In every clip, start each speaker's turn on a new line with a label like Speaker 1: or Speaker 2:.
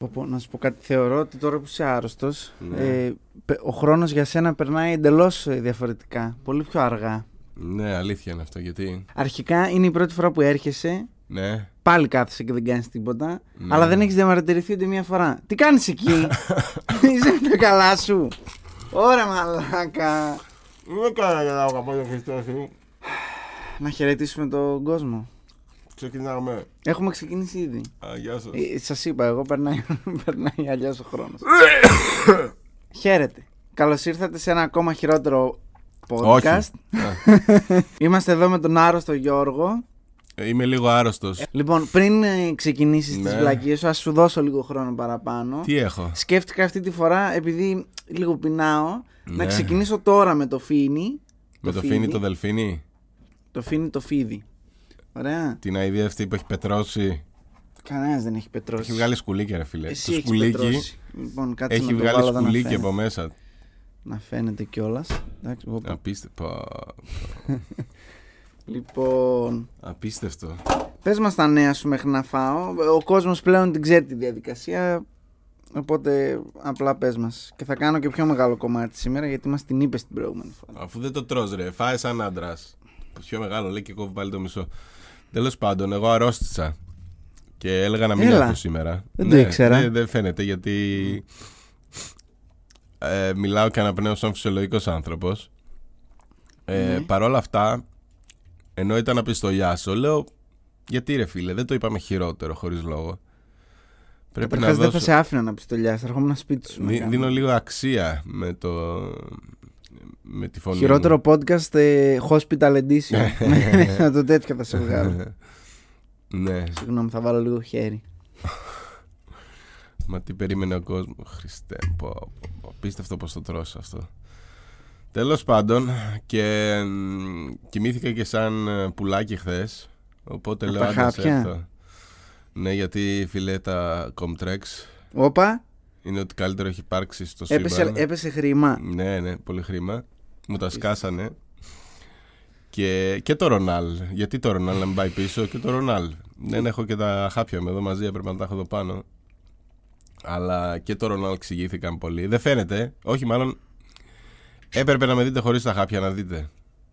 Speaker 1: Πω, πω, να σου πω κάτι. Θεωρώ ότι τώρα που είσαι άρρωστος,
Speaker 2: Ναι.
Speaker 1: ε, πε- ο χρόνος για σένα περνάει εντελώς διαφορετικά. Πολύ πιο αργά.
Speaker 2: Ναι, αλήθεια είναι αυτό. Γιατί.
Speaker 1: Αρχικά είναι η πρώτη φορά που έρχεσαι.
Speaker 2: Ναι.
Speaker 1: Πάλι κάθεσαι και δεν κάνεις τίποτα.
Speaker 2: Ναι.
Speaker 1: Αλλά δεν έχεις διαμαρτυρηθεί ούτε μία φορά. Τι κάνεις εκεί, Είσαι με τα καλά σου. Ωραία, μαλάκα.
Speaker 2: Δεν κάνω για να αγαπώ τον Χριστός σου.
Speaker 1: Να χαιρετήσουμε τον κόσμο.
Speaker 2: Ξεκινάμε.
Speaker 1: Έχουμε ξεκινήσει ήδη.
Speaker 2: Α, γεια σας.
Speaker 1: Ε, Σας είπα, εγώ περνάει, περνάει αλλιώς ο χρόνος. Χαίρετε. Καλώς ήρθατε σε ένα ακόμα χειρότερο podcast. Είμαστε εδώ με τον άρρωστο Γιώργο.
Speaker 2: Ε, Είμαι λίγο άρρωστος.
Speaker 1: Λοιπόν, πριν ε, ξεκινήσεις τις
Speaker 2: Ναι.
Speaker 1: βλακίες σου, ας σου δώσω λίγο χρόνο παραπάνω.
Speaker 2: Τι έχω;
Speaker 1: Σκέφτηκα αυτή τη φορά, επειδή λίγο πεινάω, να
Speaker 2: Ναι.
Speaker 1: ξεκινήσω τώρα με το φίνι.
Speaker 2: Με το φίνι το δελφίνι;
Speaker 1: Το φίνι το φίδι. Ωραία.
Speaker 2: Την αηδία αυτή που έχει πετρώσει.
Speaker 1: Κανένας δεν έχει πετρώσει.
Speaker 2: Έχει βγάλει σκουλίκι, ρε φίλε.
Speaker 1: Εσύ
Speaker 2: το
Speaker 1: έχεις
Speaker 2: σκουλίκι
Speaker 1: πετρώσει. Λοιπόν, κάτσε
Speaker 2: έχει
Speaker 1: να το
Speaker 2: βγάλει
Speaker 1: βάλω εδώ να
Speaker 2: σκουλίκι
Speaker 1: φαίνεται.
Speaker 2: από μέσα.
Speaker 1: Να φαίνεται κιόλας.
Speaker 2: Απίστευτο.
Speaker 1: Λοιπόν,
Speaker 2: Απίστευτο.
Speaker 1: πες μας τα νέα σου μέχρι να φάω. Ο κόσμος πλέον την ξέρει τη διαδικασία. Οπότε απλά πες μας. Και θα κάνω και πιο μεγάλο κομμάτι σήμερα γιατί μας την είπες την προηγούμενη φορά.
Speaker 2: Αφού δεν το τρως ρε, φάε σαν άντρας. Πιο μεγάλο λέει και κόβει πάλι το μισό. Τέλος πάντων, εγώ αρρώστησα. Και έλεγα να μην
Speaker 1: Έλα.
Speaker 2: έρθω σήμερα.
Speaker 1: Δεν το ήξερα.
Speaker 2: Δεν, δεν φαίνεται γιατί. Ε, μιλάω και αναπνέω σαν φυσιολογικός άνθρωπος ε,
Speaker 1: Ναι.
Speaker 2: Παρ' όλα αυτά, ενώ ήταν να πεις στο Γιάσο, λέω γιατί ρε φίλε, δεν το είπαμε χειρότερο χωρίς λόγο. Πρέπει να
Speaker 1: Καταρχάς δεν θα
Speaker 2: δώσω.
Speaker 1: σε άφηνα να πιστολιάσεις. Θα ερχόμουν σπίτι σου. να
Speaker 2: Δι-
Speaker 1: κάνω.
Speaker 2: δίνω λίγο αξία με το. Με τη φωνή.
Speaker 1: Χειρότερο podcast ε, hospital edition. Με το τέτοιο θα σε βγάλω.
Speaker 2: μου. ναι,
Speaker 1: Συγγνώμη, θα βάλω λίγο χέρι.
Speaker 2: μα τι περίμενε ο κόσμος. Χριστέ, μου, πω, πω, πω. Απίστευτο πώ το τρως αυτό. Τέλος πάντων, και μ, κοιμήθηκα και σαν ε, πουλάκι χθες. Οπότε
Speaker 1: Από
Speaker 2: λέω
Speaker 1: τα
Speaker 2: άντε να σε
Speaker 1: χάπια;
Speaker 2: έρθω. Ναι, γιατί φίλε τα Comtrex
Speaker 1: Όπα,
Speaker 2: είναι ότι καλύτερο έχει υπάρξει στο σύμπαν.
Speaker 1: έπεσε, έπεσε χρήμα.
Speaker 2: Ναι, ναι, πολύ χρήμα. Μου τα σκάσανε. Και, και το Ρονάλ. Γιατί το Ρονάλ να μην πάει πίσω; Και το Ρονάλ. Δεν έχω και τα χάπια μου εδώ μαζί, έπρεπε να τα έχω εδώ πάνω. Αλλά και το Ρονάλ εξηγήθηκαν πολύ. Δεν φαίνεται, όχι μάλλον. Έπρεπε να με δείτε χωρίς τα χάπια να δείτε.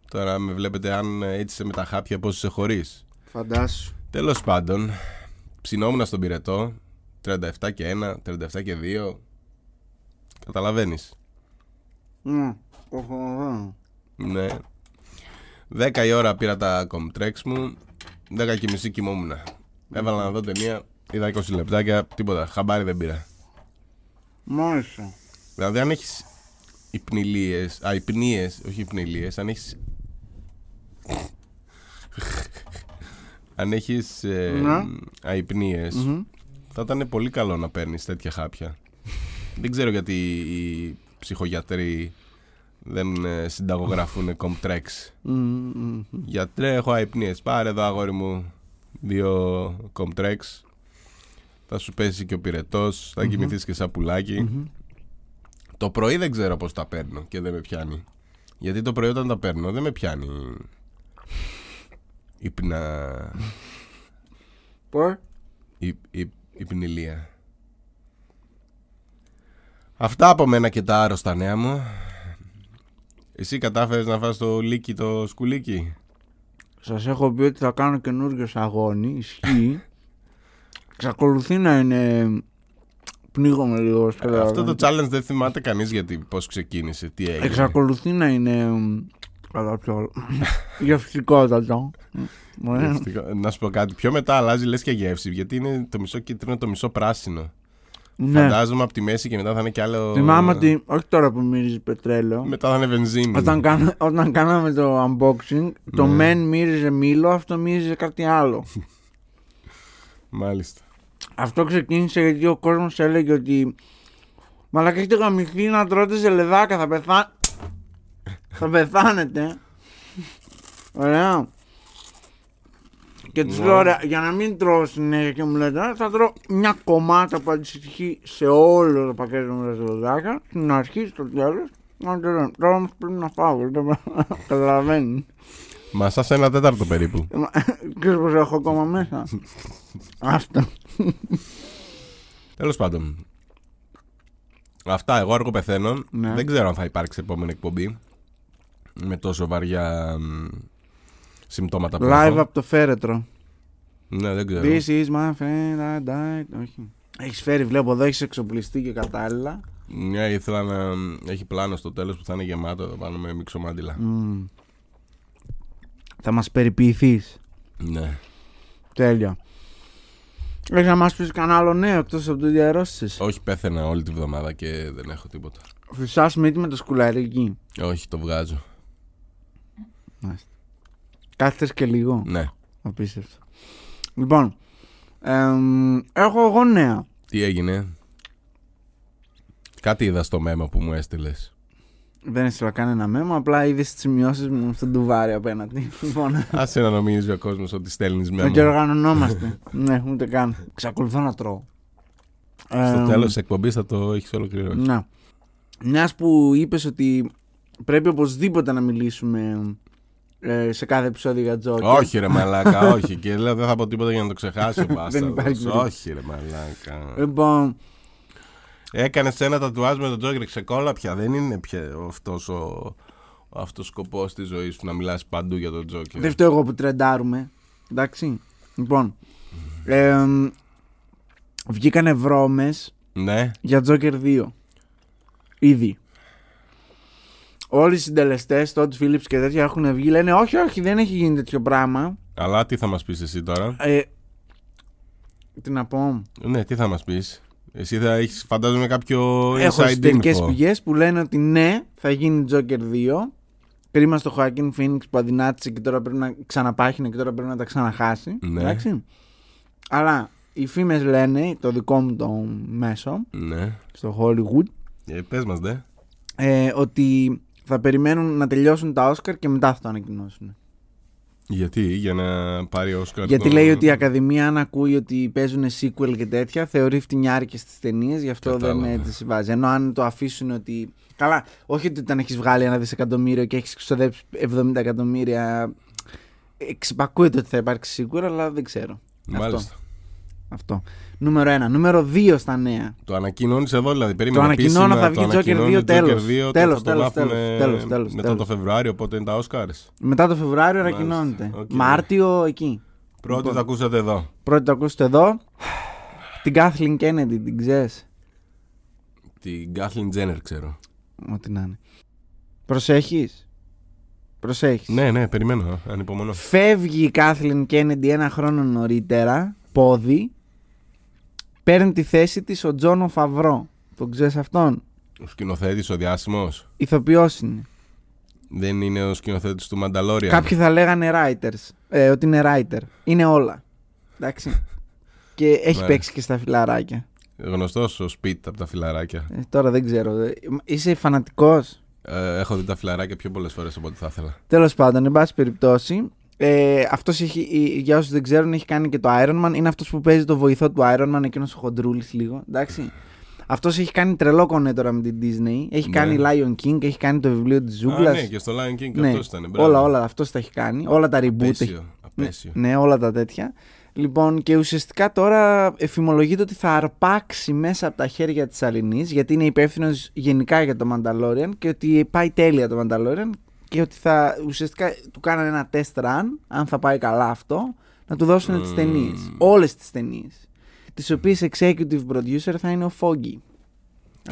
Speaker 2: Τώρα με βλέπετε αν έτσι είσαι με τα χάπια πώς είσαι χωρίς.
Speaker 1: Φαντάσου.
Speaker 2: Τέλος πάντων, ψινόμουν στον πυρετό. 37 και 1, 37 και 2. Καταλαβαίνεις.
Speaker 1: Ναι. Οχο,
Speaker 2: Ναι. 10 η ώρα πήρα τα Comtrex μου. 10 και μισή κοιμόμουν. Έβαλα να δω ταινία. Είδα 20 λεπτάκια. Τίποτα. Χαμπάρι δεν πήρα.
Speaker 1: Μάλιστα.
Speaker 2: Δηλαδή, αν έχεις υπνηλίες. Α, υπνίες. Όχι υπνηλίες. Αν έχεις. αν έχεις ε,
Speaker 1: Ναι.
Speaker 2: αϊπνίες,
Speaker 1: Μμμ.
Speaker 2: θα ήταν πολύ καλό να παίρνεις τέτοια χάπια. δεν ξέρω γιατί οι ψυχογιατροί δεν ε, συνταγογραφούν Comtrex.
Speaker 1: Μμμ, μμμ.
Speaker 2: Γιατρέ, έχω αϊπνίες. Πάρε εδώ, αγόρι μου, δύο Comtrex. Θα σου πέσει και ο πυρετός, θα κοιμηθείς και σαν πουλάκι.
Speaker 1: Μμμ.
Speaker 2: Το πρωί δεν ξέρω πώς τα παίρνω και δεν με πιάνει. Γιατί το πρωί όταν τα παίρνω δεν με πιάνει υπνα...
Speaker 1: Πώς;
Speaker 2: υ, υ, υπνηλία. Αυτά από μένα και τα άρρωστα νέα μου. Εσύ κατάφερες να φας το λίκι το σκουλίκι;
Speaker 1: Σας έχω πει ότι θα κάνω καινούριο αγώνι, ισχύει. Εξακολουθεί να είναι... Πνίγομαι λίγο στο
Speaker 2: Αυτό το challenge δεν θυμάται κανείς γιατί πώς ξεκίνησε, τι έγινε.
Speaker 1: Εξακολουθεί να είναι... μ, Καλά πιο... Γευστικότατο. Ωραία.
Speaker 2: Γευστικό. Να σου πω κάτι. Πιο μετά αλλάζει λες και γεύση. Γιατί είναι το μισό κίτρινο, το μισό πράσινο.
Speaker 1: Ναι.
Speaker 2: Φαντάζομαι από τη μέση και μετά θα είναι κι άλλο.
Speaker 1: Θυμάμαι ότι, όχι τώρα που μυρίζει πετρέλαιο,
Speaker 2: Μετά θα είναι βενζίνη.
Speaker 1: όταν, κάνα, όταν κάναμε το unboxing, το
Speaker 2: Ναι.
Speaker 1: μεν μύριζε μήλο, αυτό μύριζε κάτι άλλο.
Speaker 2: Μάλιστα.
Speaker 1: αυτό ξεκίνησε γιατί ο κόσμος έλεγε ότι Μαλάκα έχετε γαμηθεί να τρώτε ζελεδάκα, θα πεθά... θα πεθάνετε. Ωραία. Και τους
Speaker 2: Ναι.
Speaker 1: λέω, ωραία, για να μην τρώω συνέχεια και μου λέτε, «Α, θα τρώω μια κομμάτα που αντιστοιχεί σε όλο το πακέτο με τα ζελεδάκα, στην αρχή, στο τέλος. Να το λέω. Τώρα όμως πρέπει να φάω, δεν καταλαβαίνεις.
Speaker 2: Μασά σε ένα τέταρτο περίπου.
Speaker 1: Ξέρεις πως έχω ακόμα μέσα; Άστα.
Speaker 2: Τέλος πάντων. Αυτά. Εγώ αργό πεθαίνω.
Speaker 1: Ναι.
Speaker 2: Δεν ξέρω αν θα υπάρξει επόμενη εκπομπή. Με τόσο βαριά μ, συμπτώματα που
Speaker 1: Live
Speaker 2: έχω.
Speaker 1: από το φέρετρο.
Speaker 2: Ναι, δεν ξέρω.
Speaker 1: This is my friend, I died. Όχι. Έχεις φέρει, βλέπω εδώ, έχεις εξοπλιστεί και κατάλληλα.
Speaker 2: Ναι, ήθελα να έχει πλάνο στο τέλος που θα είναι γεμάτο εδώ πάνω με μιξομάντιλα.
Speaker 1: Μμμ. Θα μας περιποιηθείς.
Speaker 2: Ναι.
Speaker 1: Τέλεια. Έχεις να μας πεις κανένα άλλο νέο εκτός από το διαρρώσεις;
Speaker 2: Όχι, πέθαινα όλη τη βδομάδα και δεν έχω τίποτα.
Speaker 1: Φυσάς μύτη με το σκουλαρίκι.
Speaker 2: Όχι, το βγάζω.
Speaker 1: Κάθεσαι και λίγο.
Speaker 2: Ναι.
Speaker 1: Απίστευτο. Λοιπόν, εμ, έχω εγώ νέα.
Speaker 2: Τι έγινε; Κάτι είδα στο μέμα που μου έστειλες.
Speaker 1: Δεν έστειλα κανένα μέμο, απλά είδες τις σημειώσεις μου στον τουβάρι απέναντι. Λοιπόν,
Speaker 2: Άσε να νομίζεις ο κόσμος ότι στέλνεις
Speaker 1: και
Speaker 2: μέμα.
Speaker 1: οργανωνόμαστε. ναι, ούτε καν. Ξακολουθώ να τρώω.
Speaker 2: Στο
Speaker 1: Εμ,
Speaker 2: τέλος της εκπομπής θα το έχεις ολοκληρώσει.
Speaker 1: Ναι. Μιας που είπες ότι πρέπει οπωσδήποτε να μιλήσουμε ε, σε κάθε επεισόδιο για Τζόκερ.
Speaker 2: Όχι, ρε μαλάκα, όχι. Και λέω δεν θα πω τίποτα για να το ξεχάσει ο μπάσταρδος.
Speaker 1: υπάρχει περίπτωση.
Speaker 2: Όχι, ρε μαλάκα.
Speaker 1: Λοιπόν,
Speaker 2: Έκανες ένα τατουάζ με τον Τζόκερ ξεκόλα πια. Δεν είναι πια αυτός ο. Αυτός ο σκοπός της ζωής σου να μιλάς παντού για τον Τζόκερ.
Speaker 1: δεν φταίω εγώ που τρεντάρουμε. Εντάξει. Λοιπόν, εμ, βγήκανε βρώμες
Speaker 2: Ναι,
Speaker 1: για Joker 2. Ήδη. Όλοι οι συντελεστές, Todd Phillips και τέτοια έχουν βγει. Λένε όχι, όχι, δεν έχει γίνει τέτοιο πράγμα.
Speaker 2: αλλά τι θα μας πεις εσύ τώρα;
Speaker 1: Ε, τι να πω.
Speaker 2: Ναι, τι θα μας πεις; Εσύ θα έχεις, φαντάζομαι, κάποιο
Speaker 1: Έχω
Speaker 2: inside
Speaker 1: εσωτερικέ
Speaker 2: info.
Speaker 1: πηγές που λένε ότι ναι, θα γίνει Joker 2. Κρίμα στο Joaquin Phoenix που αδυνάτησε και τώρα πρέπει να ξαναπάχυνε και τώρα πρέπει να τα ξαναχάσει.
Speaker 2: Ναι.
Speaker 1: Εντάξει. Αλλά οι φήμες λένε, το δικό μου το μέσο,
Speaker 2: Ναι.
Speaker 1: στο Hollywood,
Speaker 2: Ε, πες μας, δε.
Speaker 1: ε, ότι θα περιμένουν να τελειώσουν τα Oscar και μετά θα το ανακοινώσουν.
Speaker 2: Γιατί, για να πάρει ο Όσκαρ.
Speaker 1: Γιατί
Speaker 2: το-
Speaker 1: λέει ότι η Ακαδημία, αν ακούει ότι παίζουν sequel και τέτοια, θεωρεί φτηνιάρικε τι ταινίες, γι' αυτό
Speaker 2: Κατάλαβα.
Speaker 1: δεν τι συμβάζει. Ενώ αν το αφήσουν ότι. Καλά, όχι ότι όταν έχεις βγάλει ένα δισεκατομμύριο και έχεις ξοδέψει 70 εκατομμύρια. Εξυπακούεται ότι θα υπάρξει sequel, αλλά δεν ξέρω.
Speaker 2: Μάλιστα.
Speaker 1: Αυτό. Αυτό. Νούμερο 1. Νούμερο 2 στα νέα.
Speaker 2: Το ανακοινώνεις εδώ, δηλαδή. Περίμενα
Speaker 1: Το ανακοινώνω,
Speaker 2: επίσημα,
Speaker 1: θα βγει
Speaker 2: το
Speaker 1: Joker
Speaker 2: ανακοινώνει
Speaker 1: 2
Speaker 2: Joker
Speaker 1: τέλος.
Speaker 2: 2,
Speaker 1: Τέλος,
Speaker 2: θα το
Speaker 1: τέλος,
Speaker 2: μάθουμε
Speaker 1: τέλος, τέλος, τέλος,
Speaker 2: μετά
Speaker 1: τέλος.
Speaker 2: το Φεβρουάριο, οπότε είναι τα Όσκαρ.
Speaker 1: Μετά το Φεβρουάριο
Speaker 2: Μάλιστα.
Speaker 1: ανακοινώνεται.
Speaker 2: Οκ.
Speaker 1: Μάρτιο εκεί.
Speaker 2: Πρώτη
Speaker 1: Λοιπόν.
Speaker 2: το ακούσατε εδώ.
Speaker 1: Πρώτη το ακούσετε εδώ. Την Kathleen Kennedy, την ξέρεις;
Speaker 2: Την Kathleen Jenner, ξέρω.
Speaker 1: Ό,τι να είναι. Προσέχεις; Προσέχεις.
Speaker 2: Ναι, ναι, περιμένω. Ανυπομονώ.
Speaker 1: Φεύγει η Κάθλιν Κέννεντι ένα χρόνο νωρίτερα, πόδι. Παίρνει τη θέση της ο Τζόνο Φαβρό. Τον ξέρεις αυτόν;
Speaker 2: Ο σκηνοθέτης, ο διάσημος.
Speaker 1: Ηθοποιός είναι.
Speaker 2: Δεν είναι ο σκηνοθέτης του Mandalorian.
Speaker 1: Κάποιοι θα λέγανε writers. Ε, ότι είναι writer. Είναι όλα. Εντάξει. και έχει
Speaker 2: Ναι.
Speaker 1: παίξει και στα φιλαράκια.
Speaker 2: Γνωστός ο Σπιτ από τα φιλαράκια.
Speaker 1: Ε, τώρα δεν ξέρω. Ε, Είσαι φανατικός;
Speaker 2: Ε, έχω δει τα φιλαράκια πιο πολλές φορές από ό,τι θα ήθελα.
Speaker 1: Τέλος πάντων, εν πάση περιπτώσει, ε, αυτός έχει, ε, για όσους δεν ξέρουν, έχει κάνει και το Iron Man. Είναι αυτός που παίζει το βοηθό του Iron Man, εκείνος ο χοντρούλης λίγο. Εντάξει. Αυτός έχει κάνει τρελό κονέ τώρα με την Disney. Έχει
Speaker 2: Ναι.
Speaker 1: κάνει Lion King, έχει κάνει το βιβλίο της
Speaker 2: Α,
Speaker 1: Ζούγκλας.
Speaker 2: ναι, και στο Lion King
Speaker 1: Ναι,
Speaker 2: αυτός ήταν. μπράβο.
Speaker 1: όλα, όλα, αυτός τα έχει κάνει. Όλα τα reboot. έχει-
Speaker 2: Απέσιο. απέσιο.
Speaker 1: Ναι, όλα τα τέτοια. Λοιπόν, και ουσιαστικά τώρα εφημολογείται ότι θα αρπάξει μέσα από τα χέρια της Αλληνής, γιατί είναι υπεύθυνος γενικά για το Mandalorian και ότι πάει τέλεια το Mandalorian και ότι θα ουσιαστικά του κάνανε ένα test run, αν θα πάει καλά αυτό, να του δώσουν τις
Speaker 2: Μμμ.
Speaker 1: ταινίες. Όλες τις ταινίες. Τις οποίες executive producer θα είναι ο Foggy.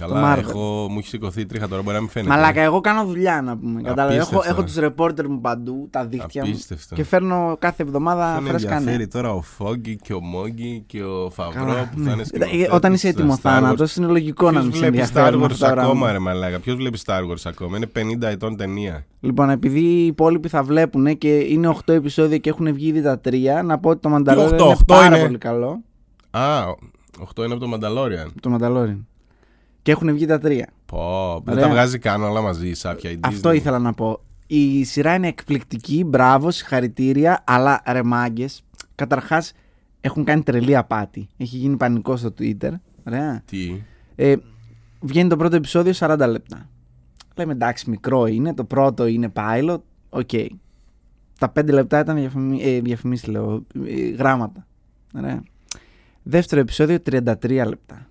Speaker 1: Από το
Speaker 2: Καλά,
Speaker 1: Marvel.
Speaker 2: έχω, μου έχει σηκωθεί τρίχα τώρα, μπορεί να μην φαίνεται.
Speaker 1: Μαλάκα, εγώ κάνω δουλειά να πούμε. Κατάλαβες. Έχω,
Speaker 2: Απίστευτο.
Speaker 1: έχω τους reporter μου παντού, τα δίκτυα μου.
Speaker 2: Απίστευτο.
Speaker 1: Και φέρνω κάθε εβδομάδα
Speaker 2: Ποιον
Speaker 1: φρέσκα νέα.
Speaker 2: ενδιαφέρει τώρα ο Φόγκη και ο Μόγκη και ο Φαβρό
Speaker 1: Καλά,
Speaker 2: που
Speaker 1: ναι.
Speaker 2: θα είναι
Speaker 1: Ε,
Speaker 2: σκηνοθέτης
Speaker 1: Όταν είσαι
Speaker 2: στα
Speaker 1: έτοιμος
Speaker 2: Star Wars.
Speaker 1: θάνατος, είναι λογικό να
Speaker 2: Ποιος
Speaker 1: μην σε
Speaker 2: βλέπει Star
Speaker 1: ενδιαφέρουν
Speaker 2: Wars
Speaker 1: αυτά τα
Speaker 2: ακόμα,
Speaker 1: πράγματα.
Speaker 2: ρε Μαλάκα. Ποιος βλέπει Star Wars ακόμα. Είναι 50 ετών ταινία.
Speaker 1: Λοιπόν, επειδή οι υπόλοιποι θα βλέπουν και είναι 8 επεισόδια και έχουν βγει ήδη τα 3, να πω ότι το Mandalorian
Speaker 2: οκτώ,
Speaker 1: είναι
Speaker 2: οκτώ
Speaker 1: πάρα
Speaker 2: είναι;
Speaker 1: πολύ καλό.
Speaker 2: Α, 8 είναι από το Mandalorian.
Speaker 1: Το Mandalorian. Και έχουν βγει τα 3.
Speaker 2: Πω, δεν
Speaker 1: Ωραία.
Speaker 2: τα βγάζει καν όλα μαζί, σάπια η
Speaker 1: Αυτό
Speaker 2: Disney.
Speaker 1: ήθελα να πω. Η σειρά είναι εκπληκτική, μπράβο, συγχαρητήρια, αλλά ρε μάγκες, καταρχάς έχουν κάνει τρελή απάτη. Έχει γίνει πανικό στο Twitter. Ωραία.
Speaker 2: Τι;
Speaker 1: Ε, βγαίνει το πρώτο επεισόδιο 40 λεπτά. Λέμε εντάξει, μικρό είναι. Το πρώτο είναι pilot. OK. Τα 5 λεπτά ήταν διαφημί... ε, διαφημίσεις, λέω. ε, γράμματα. Ωραία. Δεύτερο επεισόδιο 33 λεπτά.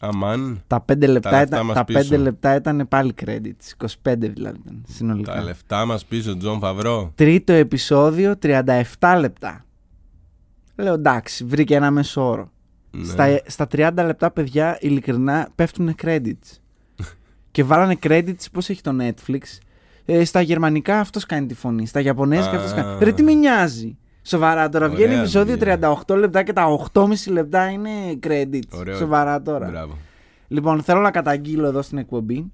Speaker 2: Αμάν.
Speaker 1: Τα 5 λεπτά,
Speaker 2: λεφτά
Speaker 1: ήταν,
Speaker 2: μας
Speaker 1: τα
Speaker 2: πίσω.
Speaker 1: 5 λεπτά ήταν πάλι credits. 25 δηλαδή ήταν συνολικά.
Speaker 2: Τα λεφτά μας πίσω, Τζον Φαβρό.
Speaker 1: Τρίτο επεισόδιο, 37 λεπτά. Λέω εντάξει, βρήκε ένα μέσο όρο.
Speaker 2: Ναι.
Speaker 1: Στα, στα 30 λεπτά, παιδιά, ειλικρινά πέφτουν credits. και βάλανε credits, πώς έχει το Netflix. Ε, στα γερμανικά αυτός κάνει τη φωνή. Στα Ιαπωνέζικα
Speaker 2: Α.
Speaker 1: αυτός κάνει. Ρε, τι με νοιάζει; Σοβαρά τώρα.
Speaker 2: Ωραία
Speaker 1: Βγαίνει επεισόδιο
Speaker 2: δουλειά.
Speaker 1: 38 λεπτά και τα 8,5 λεπτά είναι credits.
Speaker 2: Ωραίο.
Speaker 1: Σοβαρά τώρα.
Speaker 2: Μπράβο.
Speaker 1: Λοιπόν, θέλω να καταγγείλω εδώ στην εκπομπή.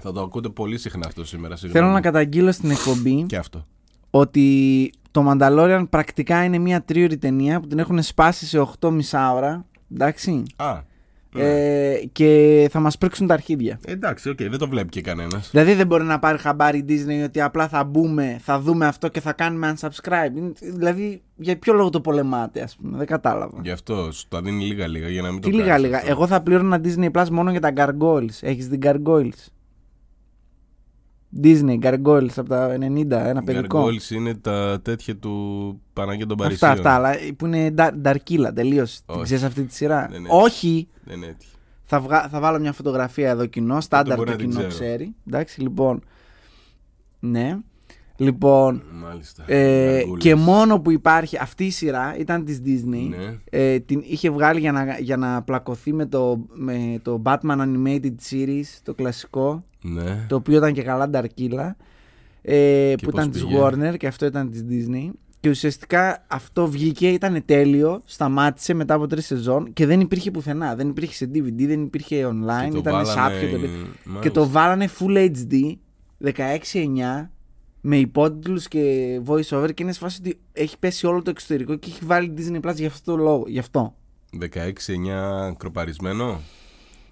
Speaker 2: Θα το ακούτε πολύ συχνά αυτό σήμερα. Συγγνώμη.
Speaker 1: θέλω να καταγγείλω στην εκπομπή
Speaker 2: Και αυτό.
Speaker 1: ότι το Mandalorian πρακτικά είναι μια τρίωρη ταινία που την έχουν σπάσει σε 8 μισά ώρα. Εντάξει.
Speaker 2: Α. ναι.
Speaker 1: Ε, και θα μας πρίξουν τα αρχίδια.
Speaker 2: Εντάξει, οκ, δεν το βλέπει και κανένας.
Speaker 1: Δηλαδή δεν μπορεί να πάρει χαμπάρι η Disney ότι απλά θα μπούμε, θα δούμε αυτό και θα κάνουμε unsubscribe. Είναι- Δηλαδή για ποιο λόγο το πολεμάτε, ας πούμε. Δεν κατάλαβα.
Speaker 2: Γι' αυτό σου τα δίνει λίγα-λίγα για να μην
Speaker 1: Τι
Speaker 2: το
Speaker 1: λίγα
Speaker 2: κάνεις
Speaker 1: λίγα.
Speaker 2: αυτό.
Speaker 1: Εγώ θα πλήρωνα Disney Plus μόνο για τα Gargoyles. Έχεις δει Gargoyles; Disney, Gargoyles από τα 90, ένα παιδικό.
Speaker 2: Gargoyles είναι τα τέτοια του Παναγία των
Speaker 1: Αυτά,
Speaker 2: Παρισίων.
Speaker 1: αυτά, αλλά που είναι Darkilla τελείως. Την
Speaker 2: Όχι.
Speaker 1: ξέρεις αυτή τη σειρά;
Speaker 2: Δεν είναι.
Speaker 1: Όχι!
Speaker 2: Δεν είναι έτυχη.
Speaker 1: Θα, βγα... θα βάλω μια φωτογραφία εδώ κοινό. Στάνταρ
Speaker 2: μπορεί
Speaker 1: το
Speaker 2: να την
Speaker 1: κοινό
Speaker 2: ξέρω.
Speaker 1: ξέρει. Εντάξει, λοιπόν. Ναι. Λοιπόν.
Speaker 2: Μάλιστα.
Speaker 1: Ε,
Speaker 2: Gargoyles.
Speaker 1: και μόνο που υπάρχει αυτή η σειρά ήταν της Disney.
Speaker 2: Ναι.
Speaker 1: Ε, την είχε βγάλει για να, για να πλακωθεί με το, με το Batman Animated Series, το κλασικό,
Speaker 2: Ναι.
Speaker 1: το οποίο ήταν και καλά νταρκύλα, ε, που
Speaker 2: πώς
Speaker 1: ήταν της
Speaker 2: πήγε;
Speaker 1: Warner και αυτό ήταν της Disney. Και ουσιαστικά αυτό βγήκε, ήταν τέλειο, σταμάτησε μετά από τρεις σεζόν και δεν υπήρχε πουθενά. Δεν υπήρχε σε DVD, δεν υπήρχε online,
Speaker 2: Και το
Speaker 1: ήταν
Speaker 2: βάλανε-
Speaker 1: σάπιο. τελείως. Και
Speaker 2: Μάλιστα.
Speaker 1: το βάλανε full HD 16-9 με υπότιτλους και voice over και είναι σε φάση ότι έχει πέσει όλο το εξωτερικό και έχει βάλει Disney Plus γι' αυτό το λόγο. Γι' αυτό.
Speaker 2: 16-9 κροπαρισμένο.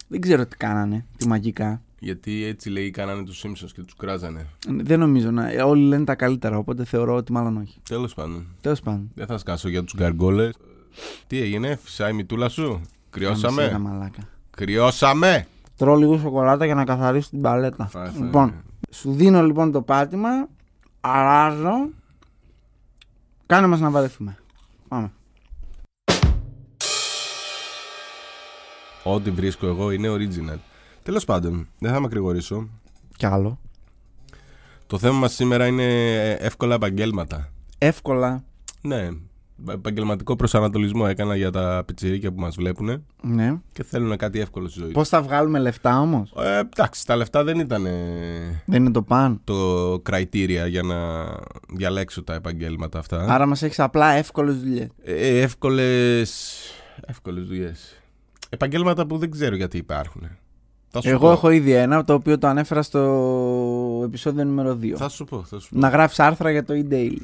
Speaker 1: Δεν ξέρω τι κάνανε, τι μαγικά.
Speaker 2: Γιατί έτσι λέει κάνανε τους Simpsons και τους κράζανε.
Speaker 1: Δεν νομίζω να. Όλοι λένε τα καλύτερα, οπότε θεωρώ ότι μάλλον όχι.
Speaker 2: Τέλος πάντων.
Speaker 1: Τέλος πάντων.
Speaker 2: Δεν θα σκάσω για τους γκαργκόλες. Τι έγινε, φυσάει η μητούλα σου;
Speaker 1: Κάμε
Speaker 2: Κρυώσαμε.
Speaker 1: σειρά, μαλάκα.
Speaker 2: Κρυώσαμε.
Speaker 1: Τρώω λίγο σοκολάτα για να καθαρίσω την παλέτα.
Speaker 2: Φάε, φάε.
Speaker 1: Λοιπόν, σου δίνω λοιπόν το πάτημα. Αράζω. Κάνε μας να βαρεθούμε. Πάμε.
Speaker 2: Ό,τι βρίσκω εγώ είναι original. Τέλος πάντων, δεν θα με ακρηγορήσω.
Speaker 1: Κι άλλο.
Speaker 2: Το θέμα μας σήμερα είναι εύκολα επαγγέλματα.
Speaker 1: Εύκολα.
Speaker 2: Ναι, επαγγελματικό προσανατολισμό έκανα για τα πιτσιρίκια που μας βλέπουν
Speaker 1: Ναι.
Speaker 2: και θέλουν κάτι εύκολο στη ζωή.
Speaker 1: Πώς θα βγάλουμε λεφτά όμως;
Speaker 2: Ε, εντάξει, τα λεφτά δεν ήταν ε,
Speaker 1: Δεν είναι το παν.
Speaker 2: το criteria για να διαλέξω τα επαγγέλματα αυτά.
Speaker 1: Άρα μας έχεις απλά εύκολες δουλειές.
Speaker 2: Ε, εύκολες, εύκολες δουλειές. Επαγγέλματα που δεν ξέρω γιατί υπάρχουν. Θα σου
Speaker 1: Εγώ
Speaker 2: πω.
Speaker 1: έχω ήδη ένα το οποίο το ανέφερα στο επεισόδιο νούμερο 2.
Speaker 2: Θα σου πω, θα σου πω.
Speaker 1: Να γράφεις άρθρα για το e-daily.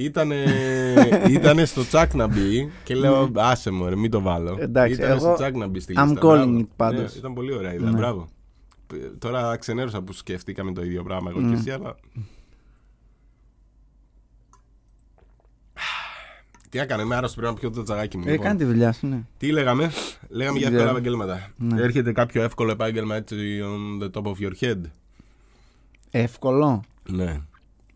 Speaker 2: Ήτανε, ήτανε στο τσακ να μπει και λέω άσε μου ρε μην το βάλω.
Speaker 1: Ναι. Εντάξει,
Speaker 2: ήτανε
Speaker 1: εγώ-
Speaker 2: στο τσακ να μπει στη
Speaker 1: I'm
Speaker 2: λίστα.
Speaker 1: calling
Speaker 2: μπράβο.
Speaker 1: it πάντως.
Speaker 2: Ναι, ήταν πολύ ωραία ιδέα,
Speaker 1: Ναι.
Speaker 2: μπράβο. Ε, Τώρα ξενέρωσα που σκεφτήκαμε το ίδιο πράγμα εγώ
Speaker 1: Ναι.
Speaker 2: και εσύ, αλλά... Τι έκανε, είμαι άρρωστο, πρέπει να πιω το τσαγάκι μου.
Speaker 1: Ε,
Speaker 2: λοιπόν.
Speaker 1: κάνει τη δουλειά σου, ναι.
Speaker 2: Τι λέγαμε, λέγαμε για
Speaker 1: Δεν
Speaker 2: εύκολα
Speaker 1: ξέρω.
Speaker 2: επαγγέλματα.
Speaker 1: Ναι.
Speaker 2: Έρχεται κάποιο εύκολο επάγγελμα έτσι on the top of your head;
Speaker 1: Εύκολο;
Speaker 2: Ναι.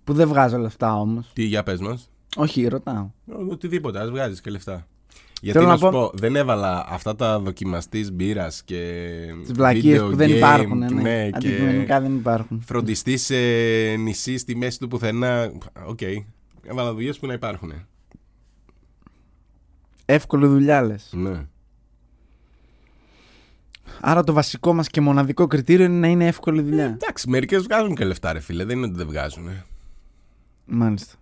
Speaker 1: Που δεν βγάζω λεφτά όμως.
Speaker 2: Τι, για πες μας.
Speaker 1: Όχι, ρωτάω.
Speaker 2: Οτιδήποτε, ας βγάζεις και λεφτά. Γιατί
Speaker 1: Θέλω
Speaker 2: να
Speaker 1: να
Speaker 2: σου
Speaker 1: πω-
Speaker 2: πω, δεν έβαλα αυτά τα δοκιμαστής μπύρας και.
Speaker 1: Τις βλακίες
Speaker 2: video
Speaker 1: που δεν
Speaker 2: game,
Speaker 1: υπάρχουν, ναι.
Speaker 2: ναι,
Speaker 1: Αντικειμενικά
Speaker 2: και
Speaker 1: δεν υπάρχουν.
Speaker 2: φροντιστή σε νησί στη μέση του πουθενά. Οκ. Έβαλα δουλειές που να υπάρχουν.
Speaker 1: Εύκολη δουλειά λες.
Speaker 2: Ναι.
Speaker 1: Άρα το βασικό μας και μοναδικό κριτήριο είναι να είναι εύκολη δουλειά.
Speaker 2: Εντάξει, μερικές βγάζουν και λεφτά, ρε φίλε. Δεν είναι ότι δεν βγάζουν.
Speaker 1: Μάλιστα.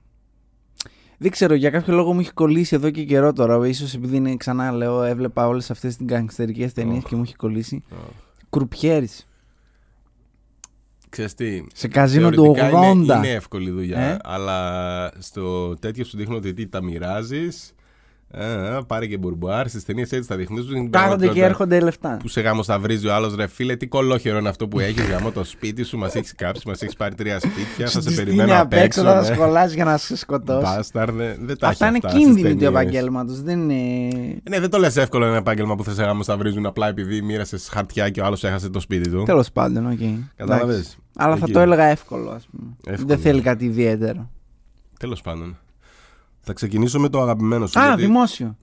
Speaker 1: Δεν ξέρω, για κάποιο λόγο μου έχει κολλήσει εδώ και καιρό τώρα. Ίσως επειδή είναι ξανά, λέω, έβλεπα όλες αυτές τις γκαγκστερικές ταινίες
Speaker 2: Οχ.
Speaker 1: και μου έχει κολλήσει.
Speaker 2: Oh.
Speaker 1: Κρουπιέρης.
Speaker 2: Ξέρεις τι,
Speaker 1: Σε καζίνο του
Speaker 2: θεωρητικά
Speaker 1: 80.
Speaker 2: Είναι, είναι εύκολη δουλειά,
Speaker 1: Ε;
Speaker 2: αλλά στο τέτοιο σου δείχνω ότι τι, τα μοιράζεις. Πάρε και μπουρμπουάρ στις ταινίες έτσι τα δείχνεις.
Speaker 1: Κάθονται και έρχονται λεφτά.
Speaker 2: Που σε γάμο στα βρίζει ο άλλος, ρε φίλε, τι κολόχερο είναι αυτό που έχεις. Γάμο το σπίτι σου, μας έχεις κάψει, μας έχεις πάρει τρία σπίτια.
Speaker 1: Σου
Speaker 2: θα σε
Speaker 1: τη
Speaker 2: περιμένω
Speaker 1: στείνει
Speaker 2: απ'
Speaker 1: απ' έξω,
Speaker 2: έξω.
Speaker 1: θα σε
Speaker 2: ναι.
Speaker 1: σκολάσει για να σε σκοτώσει.
Speaker 2: Μπάσταρδε, δεν τα
Speaker 1: Αυτά
Speaker 2: έχει
Speaker 1: είναι
Speaker 2: αυτά στις
Speaker 1: κίνδυνοι του
Speaker 2: ταινίες.
Speaker 1: επαγγέλματος. Δεν είναι.
Speaker 2: Ναι, δεν το λες εύκολο ένα επάγγελμα που θες σε γαμοσταυρίζουν απλά επειδή μοίρασες χαρτιά και ο άλλος έχασε το σπίτι του.
Speaker 1: Τέλος πάντων, οκ.
Speaker 2: Κατάλαβες.
Speaker 1: Εντάξει. Αλλά θα
Speaker 2: Εκεί.
Speaker 1: το έλεγα εύκολο, ας πούμε.
Speaker 2: Εύκολο.
Speaker 1: Δεν θέλει κάτι ιδιαίτερο.
Speaker 2: Τέλος πάντων. Θα ξεκινήσω με το αγαπημένο σου.
Speaker 1: Α,
Speaker 2: γιατί-
Speaker 1: δημόσιο.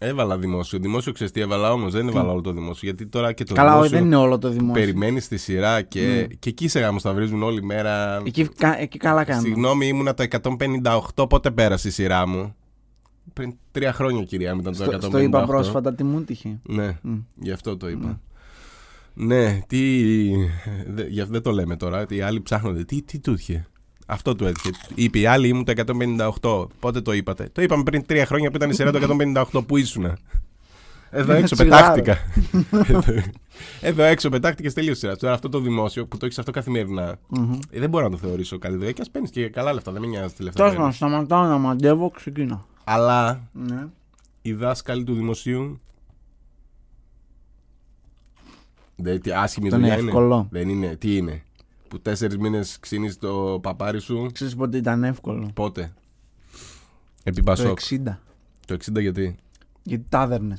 Speaker 2: Έβαλα δημόσιο. Δημόσιο ξέρεις τι έβαλα όμως. Δεν έβαλα όλο το δημόσιο. Γιατί τώρα και το
Speaker 1: Καλά, όχι,
Speaker 2: δημόσιο.
Speaker 1: δεν είναι όλο το δημόσιο.
Speaker 2: Περιμένεις τη σειρά και, και εκεί σε γαμοσταυρίζουν όλη μέρα.
Speaker 1: Εκεί, κα- εκεί καλά κάνουμε.
Speaker 2: Συγγνώμη, ήμουνα το 158. Πότε πέρασε η σειρά μου; Πριν τρία χρόνια, κυρία μου, ήταν το 158.
Speaker 1: Στο, στο είπα πρόσφατα τι μου τύχε.
Speaker 2: Ναι, γι' αυτό το είπα. Ναι, τι. δε- γι' αυτό δεν το λέμε τώρα. Οι άλλοι ψάχνονται. Τι, τι του είχε. Αυτό του έτυχε. Είπε η άλλη ήμουν το 158. Πότε το είπατε; Το είπαμε πριν τρία χρόνια που ήταν η σειρά το 158. Πού ήσουνα; Εδώ έξω
Speaker 1: Τσιγάρο.
Speaker 2: πετάχτηκα. Εδώ- Εδώ έξω πετάχτηκε τελείως σειρά. Τώρα αυτό το δημόσιο που το έχεις αυτό καθημερινά. ε, δεν μπορώ να το θεωρήσω καλή δουλειά και ας παίρνεις και καλά λεφτά. Δεν με νοιάζει τι λεφτά.
Speaker 1: Τέλο
Speaker 2: παίρνεις.
Speaker 1: πάντων, σταματάω να μαντεύω, ξεκινά.
Speaker 2: Αλλά
Speaker 1: Ναι.
Speaker 2: οι δάσκαλοι του δημοσίου. Δεν, τι άσχημη
Speaker 1: Τον
Speaker 2: δουλειά
Speaker 1: εύκολο.
Speaker 2: είναι. Δεν είναι. Τι είναι; Που τέσσερις μήνες ξύνεις το παπάρι σου.
Speaker 1: Ξέρεις πότε ήταν εύκολο;
Speaker 2: Πότε; Επί
Speaker 1: Το
Speaker 2: Πασόκ.
Speaker 1: 60.
Speaker 2: Το 60 γιατί;
Speaker 1: Γιατί τάδερνε.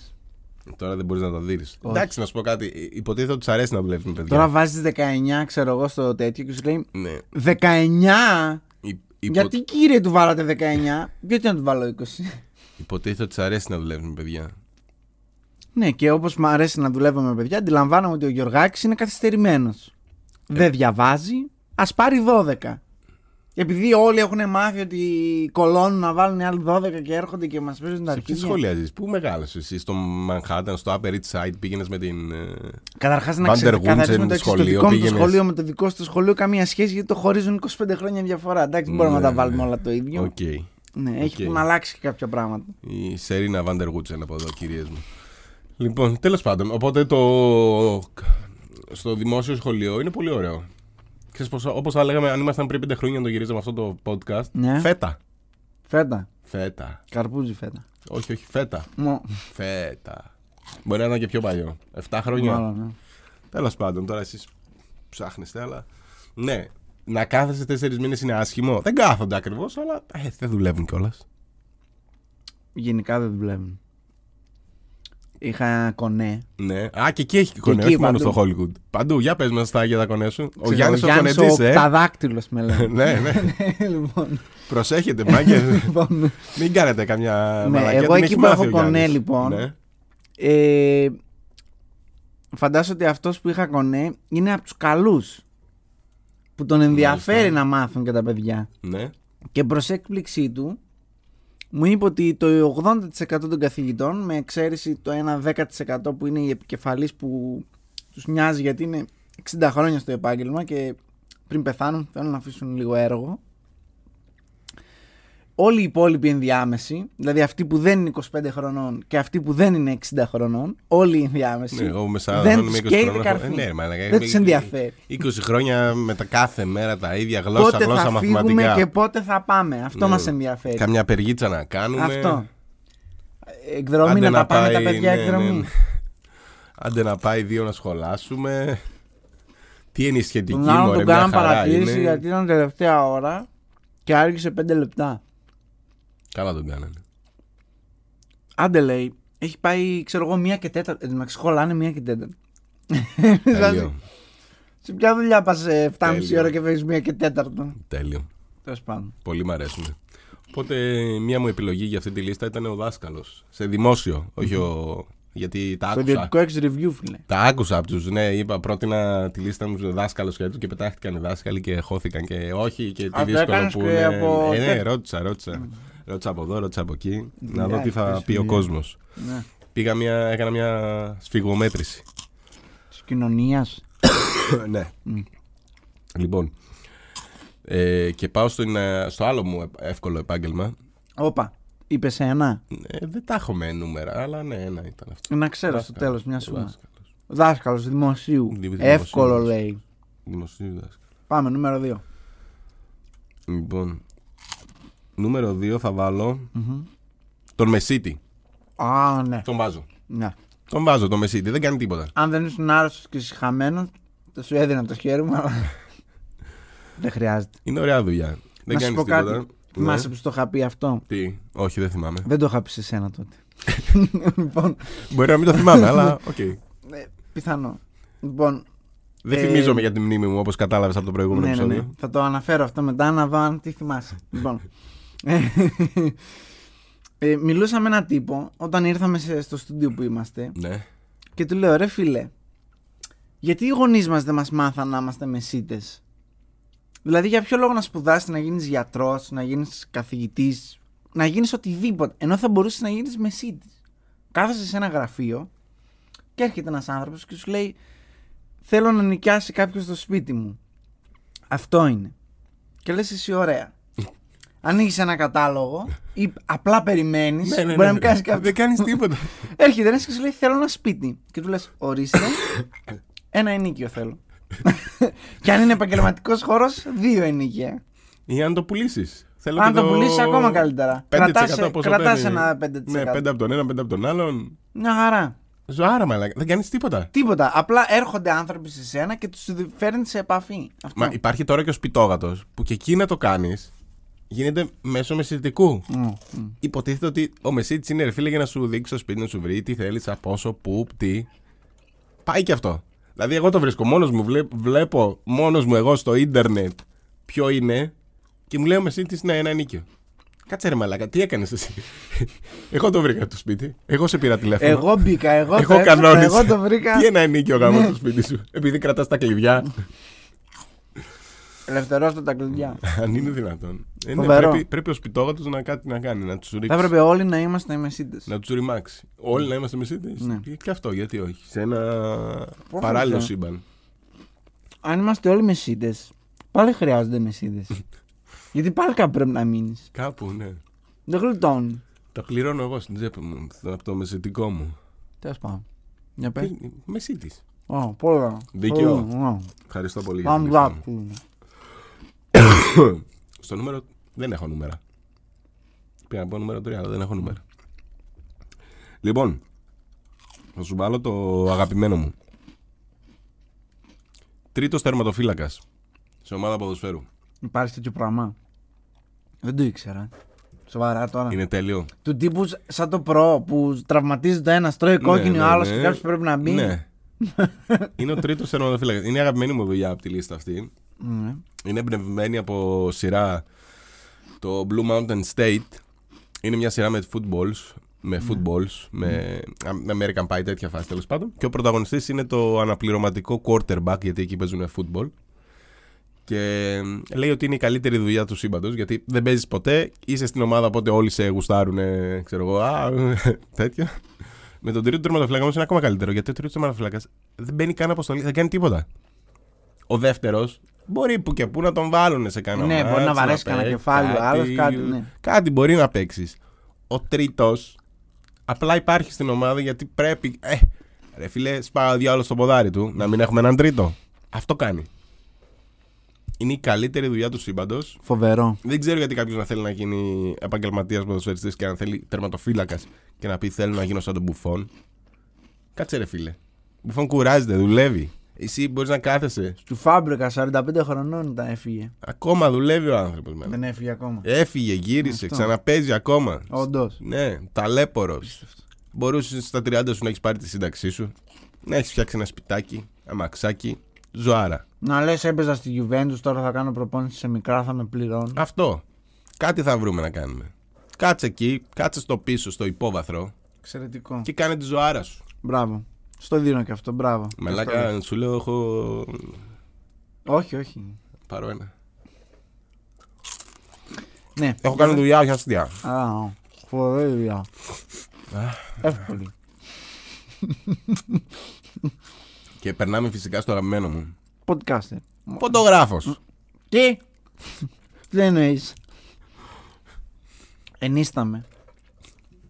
Speaker 2: Τώρα δεν μπορείς να τα δεις. Εντάξει, να σου πω κάτι. Ε, Υποτίθεται ότι του αρέσει να δουλεύει με παιδιά.
Speaker 1: Τώρα βάζεις 19, ξέρω εγώ, στο τέτοιο και σου λέει
Speaker 2: Ναι.
Speaker 1: 19!
Speaker 2: Υ- υπο-
Speaker 1: Γιατί κύριε του βάλατε 19, γιατί να του βάλω 20.
Speaker 2: Υποτίθεται ότι του αρέσει να δουλεύει με παιδιά.
Speaker 1: ναι, και όπως μου αρέσει να δουλεύω με παιδιά, αντιλαμβάνομαι ότι ο Γιωργάκης είναι καθυστερημένος. Δεν διαβάζει, ας πάρει 12. Επειδή όλοι έχουν μάθει ότι κολώνουν να βάλουν οι άλλοι 12 και έρχονται και μας παίζουν τα
Speaker 2: Σε ποια
Speaker 1: αρχίδια.
Speaker 2: σχολεία ζει, Πού μεγάλωσες εσύ, στο Manhattan, στο Upper East Side, πήγαινες με την. ε,
Speaker 1: Καταρχάς να
Speaker 2: Vanderwoodsen
Speaker 1: ξεκαθαρίσουμε το εξής, Το
Speaker 2: σχολείο,
Speaker 1: δικό μου το
Speaker 2: πήγαινες;
Speaker 1: σχολείο με το δικό σου το σχολείο καμία σχέση γιατί το χωρίζουν 25 χρόνια διαφορά. Εντάξει, δεν μπορούμε
Speaker 2: Ναι,
Speaker 1: να τα
Speaker 2: ναι.
Speaker 1: βάλουμε όλα το ίδιο.
Speaker 2: Οκ.
Speaker 1: Ναι, έχει
Speaker 2: Οκ.
Speaker 1: να αλλάξει και κάποια πράγματα.
Speaker 2: Η Σερίνα Βάντερ από εδώ, κυρίες μου. Λοιπόν, τέλος πάντων, οπότε το... στο δημόσιο σχολείο είναι πολύ ωραίο. Ξέρεις πως, όπως θα λέγαμε, αν ήμασταν πριν πέντε χρόνια να το γυρίζαμε αυτό το podcast,
Speaker 1: Ναι.
Speaker 2: φέτα.
Speaker 1: Φέτα.
Speaker 2: Φέτα.
Speaker 1: Καρπούζι φέτα.
Speaker 2: Όχι, όχι, φέτα.
Speaker 1: Μο.
Speaker 2: Φέτα. Μπορεί να ήταν και πιο παλιό. 7 χρόνια.
Speaker 1: Μάλλον, ναι.
Speaker 2: Τέλος πάντων, τώρα εσείς ψάχνεστε, αλλά. Ναι, να κάθεσαι τέσσερις μήνες είναι άσχημο. Δεν κάθονται ακριβώς, αλλά ε, δεν δουλεύουν κιόλας.
Speaker 1: Γενικά δεν δουλεύουν. Είχα κονέ.
Speaker 2: Ναι. Α, και εκεί έχει κονέ,
Speaker 1: εκεί,
Speaker 2: όχι μόνο
Speaker 1: παντού.
Speaker 2: στο Hollywood. Παντού, για πες μας τα για τα κονέ σου. Ο
Speaker 1: Ξέρω,
Speaker 2: Γιάννης ο
Speaker 1: Γιάννης
Speaker 2: κονετής, ε.
Speaker 1: Ταδάκτυλος με λένε.
Speaker 2: ναι, ναι.
Speaker 1: λοιπόν,
Speaker 2: Προσέχετε, μάγκε.
Speaker 1: λοιπόν,
Speaker 2: Μην κάνετε καμιά
Speaker 1: Ναι,
Speaker 2: μαλακία.
Speaker 1: εγώ
Speaker 2: την
Speaker 1: εκεί
Speaker 2: έχει
Speaker 1: που
Speaker 2: μάθει
Speaker 1: έχω
Speaker 2: ο Γιάννης.
Speaker 1: κονέ, λοιπόν,
Speaker 2: Ναι.
Speaker 1: ε, φαντάζομαι ότι αυτός που είχα κονέ είναι από τους καλούς. Που τον ενδιαφέρει
Speaker 2: Μάλιστα.
Speaker 1: να μάθουν και τα παιδιά.
Speaker 2: ναι.
Speaker 1: Και προς έκπληξή του, μου είπε ότι το 80% των καθηγητών, με εξαίρεση το 1-10% που είναι οι επικεφαλής που τους νοιάζει γιατί είναι 60 χρόνια στο επάγγελμα και πριν πεθάνουν θέλουν να αφήσουν λίγο έργο. Όλοι οι υπόλοιποι ενδιάμεσοι, δηλαδή αυτοί που δεν είναι 25 χρονών και αυτοί που δεν είναι 60 χρονών, όλοι οι ενδιάμεσοι,
Speaker 2: Ναι, εγώ με 40
Speaker 1: δεν
Speaker 2: χρόνων,
Speaker 1: τους
Speaker 2: με 20
Speaker 1: καίει
Speaker 2: χρόνων.
Speaker 1: καρφί.
Speaker 2: Ε, ναι, ρε, μαλάκα,
Speaker 1: δεν τους
Speaker 2: με-
Speaker 1: ενδιαφέρει.
Speaker 2: 20 χρόνια με τα κάθε μέρα τα ίδια γλώσσα,
Speaker 1: Πότε
Speaker 2: γλώσσα
Speaker 1: θα
Speaker 2: μαθηματικά.
Speaker 1: φύγουμε και πότε θα πάμε. Αυτό
Speaker 2: Ναι.
Speaker 1: μας ενδιαφέρει.
Speaker 2: Καμιά περγίτσα να κάνουμε.
Speaker 1: Αυτό. Εκδρομή
Speaker 2: Άντε
Speaker 1: να, τα πάμε τα
Speaker 2: πάει,
Speaker 1: παιδιά
Speaker 2: ναι,
Speaker 1: εκδρομή.
Speaker 2: ναι, ναι. Άντε να πάει δύο να σχολάσουμε. Τι είναι η σχετική
Speaker 1: Τον άλλον
Speaker 2: μωρέ,
Speaker 1: τον
Speaker 2: μια
Speaker 1: κάναν
Speaker 2: χαρά
Speaker 1: παρατήρηση
Speaker 2: είναι.
Speaker 1: γιατί ήταν τελευταία ώρα και άργησε 5 λεπτά.
Speaker 2: Καλά τον κάνανε.
Speaker 1: Άντε λέει, έχει πάει ξέρω εγώ μία και τέταρτα. Εν τω μεταξύ σχολάνε μία και τέταρτα.
Speaker 2: Τέλειο.
Speaker 1: Σε ποια δουλειά πας 7,5
Speaker 2: Τέλειο.
Speaker 1: ώρα και φεύγεις μία και τέταρτο.
Speaker 2: Τέλειο.
Speaker 1: Τέλος πάντων.
Speaker 2: Πολύ μ' αρέσουν. Οπότε μία μου επιλογή για αυτή τη λίστα ήταν ο δάσκαλος. Σε δημόσιο, όχι ο. Γιατί τα
Speaker 1: Το
Speaker 2: άκουσα.
Speaker 1: ιδιωτικό έχεις review, φίλε.
Speaker 2: Τα άκουσα από τους. Ναι, είπα πρότεινα τη λίστα μου δάσκαλος και έτσι και πετάχτηκαν οι δάσκαλοι και χώθηκαν και όχι και τι
Speaker 1: Α, το
Speaker 2: δύσκολο
Speaker 1: έκανες
Speaker 2: που
Speaker 1: και
Speaker 2: είναι.
Speaker 1: από
Speaker 2: Ε, ναι,
Speaker 1: τέτοιο.
Speaker 2: ρώτησα, ρώτησα. Ρώτησα από εδώ, ρώτησα από εκεί. Να δω
Speaker 1: Δουλειά
Speaker 2: τι θα
Speaker 1: έχεις,
Speaker 2: πει ο
Speaker 1: δουλειά.
Speaker 2: κόσμος.
Speaker 1: Ναι.
Speaker 2: Πήγα μια, έκανα μια σφιγμομέτρηση.
Speaker 1: Της κοινωνίας.
Speaker 2: ναι. Λοιπόν. Ε, και πάω στο, στο άλλο μου εύκολο επάγγελμα.
Speaker 1: Όπα. Είπες ένα;
Speaker 2: Ε, δεν τα έχω με νούμερα, αλλά ναι, ένα ήταν αυτό.
Speaker 1: Να ξέρω στο
Speaker 2: Δάσκαλος.
Speaker 1: τέλος μια σούμα.
Speaker 2: Δάσκαλος.
Speaker 1: Δάσκαλος δημοσίου.
Speaker 2: Δημοσίου.
Speaker 1: Εύκολο λέει.
Speaker 2: Δημοσίου δάσκαλος.
Speaker 1: Πάμε, νούμερο 2.
Speaker 2: Λοιπόν. Νούμερο 2 θα βάλω. Τον Μεσίτη.
Speaker 1: Α, ναι.
Speaker 2: Τον βάζω.
Speaker 1: ναι.
Speaker 2: Τον βάζω τον Μεσίτη. Δεν κάνει τίποτα.
Speaker 1: Αν δεν ήσουν άρρωστος και συχαμένο, θα σου έδινα το χέρι μου, αλλά. δεν χρειάζεται.
Speaker 2: Είναι ωραία δουλειά. Δεν
Speaker 1: να σου
Speaker 2: κάνεις
Speaker 1: πω
Speaker 2: τίποτα.
Speaker 1: κάτι. Θυμάσαι που στο είχα πει αυτό;
Speaker 2: Τι; Όχι, δεν θυμάμαι.
Speaker 1: Δεν το είχα πει σε σένα τότε. λοιπόν,
Speaker 2: Μπορεί να μην το θυμάμαι, αλλά οκ.
Speaker 1: ε, πιθανό. Λοιπόν,
Speaker 2: Δεν
Speaker 1: Ε,
Speaker 2: φημίζομαι για τη μνήμη μου όπως κατάλαβες από το προηγούμενο
Speaker 1: ναι, ναι, ναι.
Speaker 2: επεισόδιο.
Speaker 1: Θα το αναφέρω αυτό μετά να δω αν τι θυμάσαι. λοιπόν. Ε, μιλούσα με έναν τύπο όταν ήρθαμε σε- στο στούντιο που είμαστε
Speaker 2: Ναι.
Speaker 1: και του λέω ρε φίλε, γιατί οι γονείς μας δεν μας μάθαν να είμαστε μεσίτες; Δηλαδή, για ποιο λόγο να σπουδάσεις, να γίνεις γιατρός, να γίνεις καθηγητής, να γίνεις οτιδήποτε, ενώ θα μπορούσες να γίνεις μεσίτης; Κάθεσαι σε ένα γραφείο και έρχεται ένας άνθρωπος και σου λέει: Θέλω να νοικιάσει κάποιος στο σπίτι μου. Αυτό είναι. Και λες εσύ, ωραία. Ανοίγεις ένα κατάλογο ή απλά περιμένεις.
Speaker 2: Ναι, ναι,
Speaker 1: μπορεί
Speaker 2: ναι.
Speaker 1: να μην κάνεις κάποιο.
Speaker 2: Δεν κάνεις τίποτα.
Speaker 1: Έρχεται ένας και σου λέει: Θέλω ένα σπίτι. Και του λες: Ορίστε, ένα ενίκιο θέλω. και αν είναι επαγγελματικός χώρος, δύο ενίκια.
Speaker 2: Ή αν το πουλήσεις. Θέλω
Speaker 1: Αν
Speaker 2: και
Speaker 1: το πουλήσεις, ακόμα καλύτερα.
Speaker 2: 5%
Speaker 1: Κρατάς,
Speaker 2: πόσο
Speaker 1: κρατάς
Speaker 2: παίρνει.
Speaker 1: ένα 5%.
Speaker 2: Ναι, 5 από τον ένα, 5 από τον άλλον.
Speaker 1: Μια χαρά.
Speaker 2: Ζωάρα, μαλάκα. Δεν κάνεις τίποτα.
Speaker 1: Τίποτα. Απλά έρχονται άνθρωποι σε σένα και τους φέρνει σε επαφή. Αυτό.
Speaker 2: Μα υπάρχει τώρα και ο σπιτόγατος που και εκεί να το κάνεις γίνεται μέσω μεσητικού.
Speaker 1: Μμ, μμ.
Speaker 2: Υποτίθεται ότι ο μεσίτης είναι ρε φίλε για να σου δείξει στο σπίτι να σου βρει τι θέλεις, από πόσο, πού, τι. Πάει και αυτό. Δηλαδή, εγώ το βρίσκω μόνος μου, βλέπω, βλέπω μόνος μου εγώ στο ίντερνετ ποιο είναι και μου λέει ο μεσίτης να είναι ένα νίκιο. Κάτσε ρε μαλάκα, τι έκανες εσύ; εγώ το βρήκα το σπίτι. Εγώ σε πήρα τηλέφωνο.
Speaker 1: Εγώ μπήκα, εγώ, το
Speaker 2: Εγώ
Speaker 1: έψαξα,
Speaker 2: κανόνισα.
Speaker 1: Εγώ το βρήκα.
Speaker 2: Τι ένα ενίκιο γάμο
Speaker 1: Ναι.
Speaker 2: στο σπίτι σου. Επειδή κρατάς τα κλειδιά.
Speaker 1: Ελευθερώστε τα κλειδιά.
Speaker 2: Αν είναι δυνατόν. Ε, ναι,
Speaker 1: Φοβερό.
Speaker 2: πρέπει, πρέπει ο σπιτόγατος να κάτι να κάνει, να τους
Speaker 1: Θα
Speaker 2: ρίξει.
Speaker 1: έπρεπε όλοι να είμαστε μεσίτες.
Speaker 2: Να τους ρημάξει. Όλοι να είμαστε μεσίτες.
Speaker 1: Ναι.
Speaker 2: Και αυτό, γιατί όχι. Σε ένα
Speaker 1: Πώς
Speaker 2: παράλληλο
Speaker 1: αυτό;
Speaker 2: σύμπαν.
Speaker 1: Αν είμαστε όλοι μεσίτες, πάλι χρειάζονται μεσίτες. Γιατί πάλι κάπου πρέπει να μείνεις.
Speaker 2: Κάπου, ναι.
Speaker 1: Δεν γλιτώνει.
Speaker 2: Τα πληρώνω εγώ στην τσέπη μου, από το μεσητικό μου.
Speaker 1: Τέλος πάντων. Για πες.
Speaker 2: Μεσίτης.
Speaker 1: Ω, πολλά.
Speaker 2: Δίκαιο.
Speaker 1: Πολλά.
Speaker 2: Ευχαριστώ πολύ για
Speaker 1: Thumbs
Speaker 2: την
Speaker 1: up.
Speaker 2: λίστα μου. Στο νούμερο δεν έχω νούμερα. Πήγα να πω νούμερο 3, αλλά δεν έχω νούμερα. Λοιπόν, θα σου βάλω το αγαπημένο μου. Τρίτος τερματοφύλακα σε ομάδα ποδοσφαίρου.
Speaker 1: Υπάρχει τέτοιο πράγμα; Δεν το ήξερα. Σοβαρά τώρα.
Speaker 2: Είναι τέλειο.
Speaker 1: Του τύπου σαν το προ που τραυματίζει το ένα, τρώει κόκκινη
Speaker 2: Ναι,
Speaker 1: ο
Speaker 2: ναι,
Speaker 1: άλλο
Speaker 2: ναι.
Speaker 1: και κάποιος πρέπει να μπει.
Speaker 2: Ναι. είναι ο τρίτος τερματοφύλακα. Είναι η αγαπημένη μου δουλειά από τη λίστα αυτή.
Speaker 1: Ναι.
Speaker 2: Είναι εμπνευσμένη από σειρά το Blue Mountain State. Είναι μια σειρά με footballs, με footballs, με με American Pie, τέτοια φάση τέλος πάντων. Και ο πρωταγωνιστής είναι το αναπληρωματικό quarterback, γιατί εκεί παίζουν football. Και λέει ότι είναι η καλύτερη δουλειά του σύμπαντος, γιατί δεν παίζεις ποτέ, είσαι στην ομάδα, οπότε όλοι σε γουστάρουν, ξέρω εγώ, α, τέτοιο. Με τον τρίτο τερματοφύλακα όμως είναι ακόμα καλύτερο, γιατί ο τρίτος τερματοφύλακα δεν μπαίνει καν αποστολή, δεν κάνει τίποτα. Ο δεύτερος μπορεί που και που να τον βάλουν σε κανένα
Speaker 1: Ναι, μπορεί να
Speaker 2: μάτς,
Speaker 1: βαρέσει κανένα
Speaker 2: παίξεις
Speaker 1: κεφάλι, ο άλλος, κάτι, ναι.
Speaker 2: Κάτι μπορεί να παίξεις. Ο τρίτος απλά υπάρχει στην ομάδα γιατί πρέπει. Ε, ρε φίλε, σπάω διάλογο στο ποδάρι του να μην έχουμε έναν τρίτο. Αυτό κάνει. Είναι η καλύτερη δουλειά του σύμπαντος.
Speaker 1: Φοβερό.
Speaker 2: Δεν ξέρω γιατί κάποιος να θέλει να γίνει επαγγελματίας ποδοσφαιριστής και να θέλει τερματοφύλακας και να πει θέλω να γίνω σαν τον Μπουφόν. Κάτσε ρε φίλε. Ο Μπουφόν κουράζεται, δουλεύει. Εσύ μπορείς να κάθεσαι.
Speaker 1: Του Φάμπρικα 45 χρονών ήταν, έφυγε.
Speaker 2: Ακόμα δουλεύει ο άνθρωπος.
Speaker 1: Δεν έφυγε ακόμα.
Speaker 2: Έφυγε, γύρισε,
Speaker 1: Αυτό.
Speaker 2: ξαναπέζει ακόμα.
Speaker 1: Όντως.
Speaker 2: Ναι, ταλέπορο. Μπορούσε στα 30 σου να έχεις πάρει τη σύνταξή σου, να έχεις φτιάξει ένα σπιτάκι, αμαξάκι, ζωάρα.
Speaker 1: Να λες, έπαιζα στη Juventus, τώρα θα κάνω προπόνηση σε μικρά, θα με πληρώνουν.
Speaker 2: Αυτό. Κάτι θα βρούμε να κάνουμε. Κάτσε εκεί, κάτσε στο πίσω, στο υπόβαθρο
Speaker 1: Εξαιρετικό.
Speaker 2: και κάνε τη ζωάρα σου.
Speaker 1: Μπράβο. Στο δίνω και αυτό, μπράβο.
Speaker 2: Μαλάκα, σου λέω, έχω.
Speaker 1: Όχι, όχι.
Speaker 2: Πάρω ένα.
Speaker 1: Ναι.
Speaker 2: Έχω κάνει δουλειά, όχι αστεία.
Speaker 1: Α, φοβερή δουλειά. Εύκολη.
Speaker 2: Και περνάμε φυσικά στο αγαπημένο μου.
Speaker 1: Podcaster.
Speaker 2: Φωτογράφος.
Speaker 1: Τι; Τι εννοείς; Ενίσταμαι.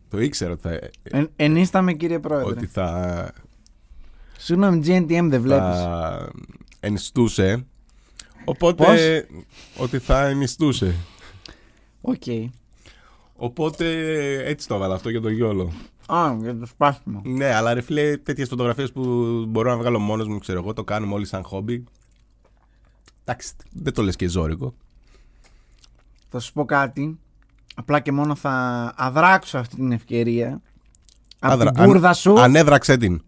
Speaker 2: Το ήξερα ότι θα,
Speaker 1: Εν, ενίσταμαι, κύριε Πρόεδρε.
Speaker 2: ότι θα,
Speaker 1: Συγγνώμη, GNTM δεν βλέπεις.
Speaker 2: θα ενιστούσε. Οπότε. Ότι θα ενιστούσε.
Speaker 1: Οκ.
Speaker 2: Οπότε έτσι το έβαλα αυτό για το yolo.
Speaker 1: Α, για το σπάσιμο.
Speaker 2: Ναι, αλλά ρε φίλε, τέτοιες φωτογραφίες που μπορώ να βγάλω μόνος μου, ξέρω εγώ, το κάνουμε όλοι σαν χόμπι. Εντάξει, δεν το λες και ζώρικο.
Speaker 1: Θα σου πω κάτι. Απλά και μόνο θα αδράξω αυτή την ευκαιρία. Από
Speaker 2: Άδρα-
Speaker 1: την μπουρδα
Speaker 2: αν-
Speaker 1: σου.
Speaker 2: Ανέδραξε την.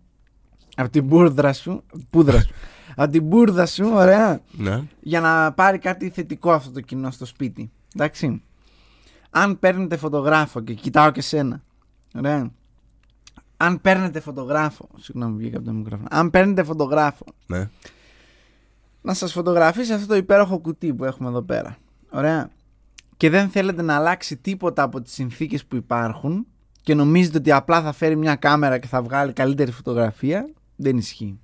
Speaker 1: Από την μπουρδα σου. Πούδρα σου. από την μπουρδα σου, ωραία.
Speaker 2: Ναι.
Speaker 1: Για να πάρει κάτι θετικό αυτό το κοινό στο σπίτι. Εντάξει. αν παίρνετε φωτογράφο και κοιτάω και σένα. Ωραία. Αν παίρνετε φωτογράφο. Συγγνώμη, βγήκα από το μικρόφωνο. Αν παίρνετε φωτογράφο
Speaker 2: Ναι.
Speaker 1: να σας φωτογραφίσει αυτό το υπέροχο κουτί που έχουμε εδώ πέρα. Ωραία. Και δεν θέλετε να αλλάξει τίποτα από τις συνθήκες που υπάρχουν και νομίζετε ότι απλά θα φέρει μια κάμερα και θα βγάλει καλύτερη φωτογραφία, δεν ισχύει.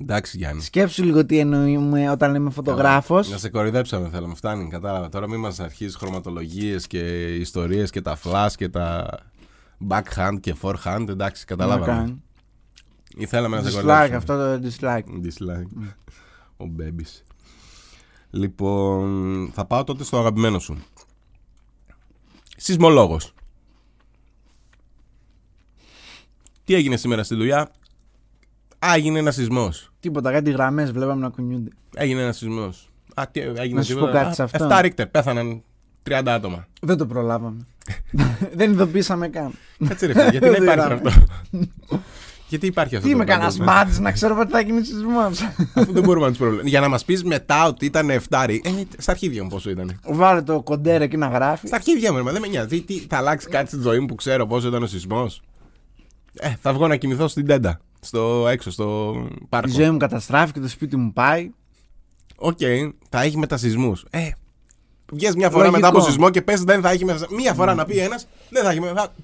Speaker 2: Εντάξει, Γιάννη.
Speaker 1: Σκέψου λίγο τι εννοούμε όταν λέμε φωτογράφος.
Speaker 2: Να σε κορυδέψαμε θέλαμε, φτάνει, κατάλαβα. Τώρα μην μας αρχίσεις χρωματολογίες και ιστορίες και τα flash και τα backhand και forehand, εντάξει,
Speaker 1: Να
Speaker 2: καταλάβαμε.
Speaker 1: κάνει.
Speaker 2: Ή θέλαμε να σε
Speaker 1: Dislike
Speaker 2: κορυδέψουμε.
Speaker 1: αυτό το dislike.
Speaker 2: Dislike. Ο Μπέμπης. Λοιπόν, θα πάω τότε στο αγαπημένο σου. Σεισμολόγος. Τι έγινε σήμερα στη δουλειά; Α, έγινε ένας σεισμός.
Speaker 1: Τίποτα, κάτι γραμμές βλέπαμε να κουνιούνται.
Speaker 2: Έγινε ένας σεισμός. Α, τι έγινε
Speaker 1: Να σου
Speaker 2: τίποτα.
Speaker 1: πω κάτι
Speaker 2: Α,
Speaker 1: σε αυτό.
Speaker 2: 7 ρίχτερ, πέθαναν 30 άτομα.
Speaker 1: Δεν το προλάβαμε. δεν ειδοποίησαμε καν.
Speaker 2: Κάτσε ρε φίλε, γιατί να
Speaker 1: Δεν
Speaker 2: υπάρχει
Speaker 1: είδαμε.
Speaker 2: αυτό; γιατί υπάρχει αυτό
Speaker 1: Τι
Speaker 2: το
Speaker 1: είμαι κανένας
Speaker 2: πράγμα.
Speaker 1: μάτι να ξέρω πότε θα γίνει σεισμός.
Speaker 2: Αφού δεν μπορούμε να τους προβλέψουμε. Για να μας πεις μετά ότι ήταν 7 ρίχτερ. Ε, στα αρχίδια μου πόσο ήταν.
Speaker 1: Βάλε το κοντέρ εκεί να γράφει.
Speaker 2: Στα αρχίδια μου, ρε, μα δεν με νοιάζει. Τι, θα αλλάξει κάτι στη ζωή μου που ξέρω πόσο ήταν ο σεισμός. Ε, θα βγω να κοιμηθώ στην τέντα. Στο έξω, στο
Speaker 1: Η
Speaker 2: πάρκο.
Speaker 1: ζωή μου καταστράφηκε, το σπίτι μου πάει.
Speaker 2: Οκ, θα έχει μετασεισμούς. Ε, βγες μια φορά
Speaker 1: Λογικό.
Speaker 2: μετά από σεισμό και πες δεν θα έχει μετασεισμού. Μία φορά να πει ένας, δεν θα έχει μετασεισμού.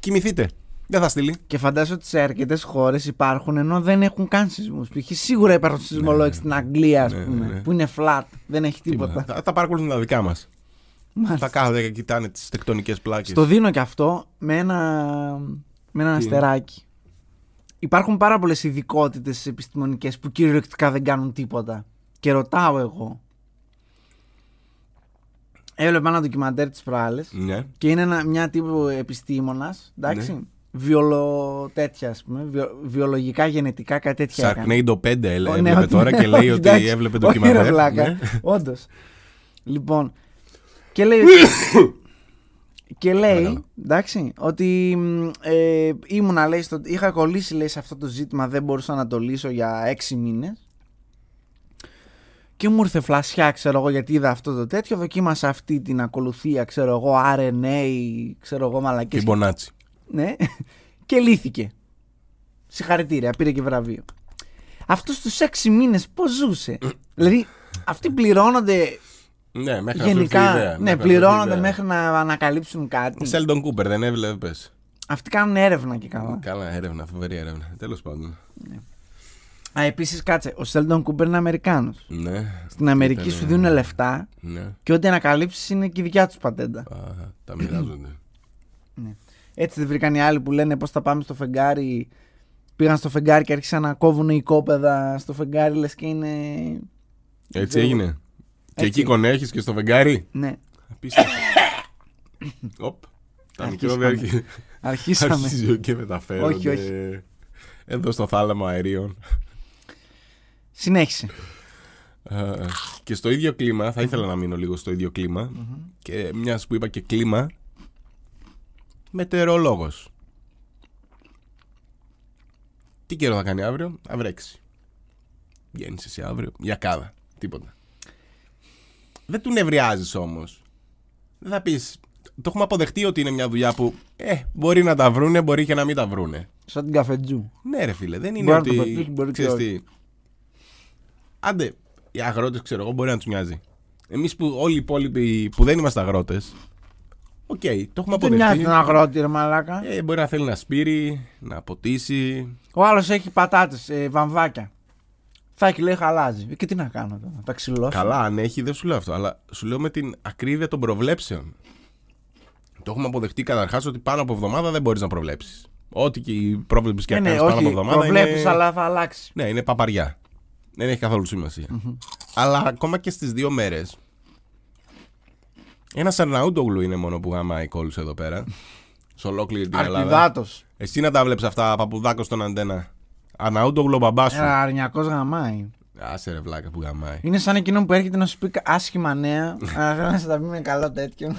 Speaker 2: Κοιμηθείτε. Δεν θα στείλει.
Speaker 1: Και φαντάζομαι ότι σε αρκετές χώρες υπάρχουν ενώ δεν έχουν καν σεισμούς. Π.χ. σίγουρα υπάρχουν σεισμολόγοι στην Αγγλία, ας
Speaker 2: Ναι,
Speaker 1: πούμε,
Speaker 2: ναι, ναι.
Speaker 1: που είναι flat, δεν έχει τίποτα.
Speaker 2: Θα, θα παρακολουθούν τα δικά μας.
Speaker 1: Μάλιστα.
Speaker 2: Θα κάθονται και κοιτάνε τις τεκτονικές πλάκες.
Speaker 1: Στο δίνω και αυτό με ένα, με ένα
Speaker 2: Τι;
Speaker 1: αστεράκι. Υπάρχουν πάρα πολλές ειδικότητες επιστημονικές που κυριολεκτικά δεν κάνουν τίποτα. Και ρωτάω εγώ. Έβλεπα ένα ντοκιμαντέρ τι προάλλες
Speaker 2: Ναι.
Speaker 1: και είναι ένα, μια τύπου επιστήμονας. Εντάξει.
Speaker 2: Ναι.
Speaker 1: Βιολο... τέτοια, ας πούμε. Βιο... Βιολογικά, γενετικά, κάτι τέτοια. έκανε.
Speaker 2: Sharknado 5 έλε-
Speaker 1: Ω,
Speaker 2: έβλεπε
Speaker 1: ότι-
Speaker 2: τώρα και λέει ότι
Speaker 1: εντάξει.
Speaker 2: έβλεπε
Speaker 1: Όχι, ρε
Speaker 2: ντοκιμαντέρ.
Speaker 1: βλάκα.
Speaker 2: Ναι.
Speaker 1: Όντως. Λοιπόν. Και λέει. ότι- και λέει,
Speaker 2: Παρακαλώ.
Speaker 1: εντάξει, ότι μ, ε, ήμουνα, λέει, στο, είχα κολλήσει, λέει, σε αυτό το ζήτημα, δεν μπορούσα να το λύσω για έξι μήνες. Και μου ήρθε φλασιά, ξέρω εγώ, γιατί είδα αυτό το τέτοιο. Δοκίμασα αυτή την ακολουθία, ξέρω εγώ, RNA, ξέρω εγώ, μαλακές.
Speaker 2: Φιμπονάτσι.
Speaker 1: Ναι. και λύθηκε. Συγχαρητήρια, πήρε και βραβείο. Αυτό στους έξι μήνες πώς ζούσε; δηλαδή, αυτοί πληρώνονται
Speaker 2: Ναι, μέχρι να σου έρθει η
Speaker 1: γενικά.
Speaker 2: ιδέα,
Speaker 1: ναι,
Speaker 2: μέχρι να σου έρθει η
Speaker 1: πληρώνονται
Speaker 2: ιδέα.
Speaker 1: μέχρι να ανακαλύψουν κάτι.
Speaker 2: Σέλντον Κούπερ, δεν έβλεπε.
Speaker 1: Αυτοί κάνουν έρευνα και καλά.
Speaker 2: Καλά, έρευνα, φοβερή έρευνα. Τέλος πάντων.
Speaker 1: Α, επίσης κάτσε. Ο Σέλντον Κούπερ είναι Αμερικάνος.
Speaker 2: Ναι.
Speaker 1: Στην Αμερική
Speaker 2: Ήτανε-
Speaker 1: σου δίνουν λεφτά
Speaker 2: Ναι.
Speaker 1: και ό,τι ανακαλύψεις είναι και η δικιά τους πατέντα.
Speaker 2: Α, τα μοιράζονται.
Speaker 1: Έτσι δεν βρήκαν οι άλλοι που λένε πώς θα πάμε στο φεγγάρι. Πήγαν στο φεγγάρι και άρχισαν να κόβουν οικόπεδα στο φεγγάρι, λες και είναι.
Speaker 2: Έτσι έγινε; Και
Speaker 1: Έτσι.
Speaker 2: εκεί κονέχει και στο φεγγάρι.
Speaker 1: Ναι,
Speaker 2: Απίστευτο. Οπ. Τα
Speaker 1: Αρχίσαμε.
Speaker 2: μικρόβια αρχι-
Speaker 1: αρχίσαμε.
Speaker 2: αρχίζουν και μεταφέρονται.
Speaker 1: Όχι, όχι.
Speaker 2: Εδώ στο θάλαμο αερίων.
Speaker 1: Συνέχισε.
Speaker 2: Ε, Και στο ίδιο κλίμα, θα ήθελα να μείνω λίγο στο ίδιο κλίμα. Και μιας που είπα και κλίμα, μετεωρολόγος. Τι καιρό θα κάνει αύριο, θα βρέξει. Βγαίνεις εσύ αύριο, λιακάδα, τίποτα. Δεν του νευριάζεις όμως. Δεν θα πεις. Το έχουμε αποδεχτεί ότι είναι μια δουλειά που ε, μπορεί να τα βρούνε, μπορεί και να μην τα βρούνε.
Speaker 1: Σαν την καφετζού.
Speaker 2: Ναι, ρε φίλε, δεν είναι
Speaker 1: Μπορεί να
Speaker 2: ότι.
Speaker 1: το πετύχει, μπορεί και
Speaker 2: ξέρεις
Speaker 1: όχι.
Speaker 2: τι. Άντε, οι αγρότες, ξέρω εγώ, μπορεί να τους νοιάζει. Εμείς που όλοι οι υπόλοιποι που δεν είμαστε αγρότες. Οκ, το έχουμε
Speaker 1: Δεν νοιάζει
Speaker 2: αποδεχτεί.
Speaker 1: τον αγρότη, ρε μαλάκα.
Speaker 2: Ε, μπορεί να θέλει να σπείρει, να ποτίσει.
Speaker 1: Ο άλλος έχει πατάτες, ε, βαμβάκια. Θα έχει λέει χαλάζει. Ε, Και τι να κάνω τώρα, να τα ξυλώσω.
Speaker 2: Καλά, αν έχει, δεν σου λέω αυτό. Αλλά σου λέω με την ακρίβεια των προβλέψεων. Το έχουμε αποδεχτεί καταρχάς ότι πάνω από εβδομάδα δεν μπορείς να προβλέψεις. Ό,τι και η πρόβλεψη και
Speaker 1: Ε,
Speaker 2: να
Speaker 1: ναι,
Speaker 2: κάνεις πάνω από
Speaker 1: όχι,
Speaker 2: εβδομάδα.
Speaker 1: προβλέπει,
Speaker 2: είναι...
Speaker 1: αλλά θα αλλάξεις.
Speaker 2: Ναι, είναι παπαριά. Δεν έχει καθόλου σημασία. Αλλά ακόμα και στις δύο μέρες. Ένας Αρναούτογλου είναι μόνο που γαμάει κώλους εδώ πέρα. σε ολόκληρη την Ελλάδα.
Speaker 1: Αρκιδάτο.
Speaker 2: Εσύ να τα βλέπεις αυτά, Παπαδάκο στον Αντένα. Αρναούτογλου ο μπαμπάς σου.
Speaker 1: Ένα αρνιακός γαμάει.
Speaker 2: Άσε ρε βλάκα που γαμάει.
Speaker 1: Είναι σαν εκείνο που έρχεται να σου πει άσχημα νέα. αλλά θέλω να σε τα πει με καλό τέτοιο.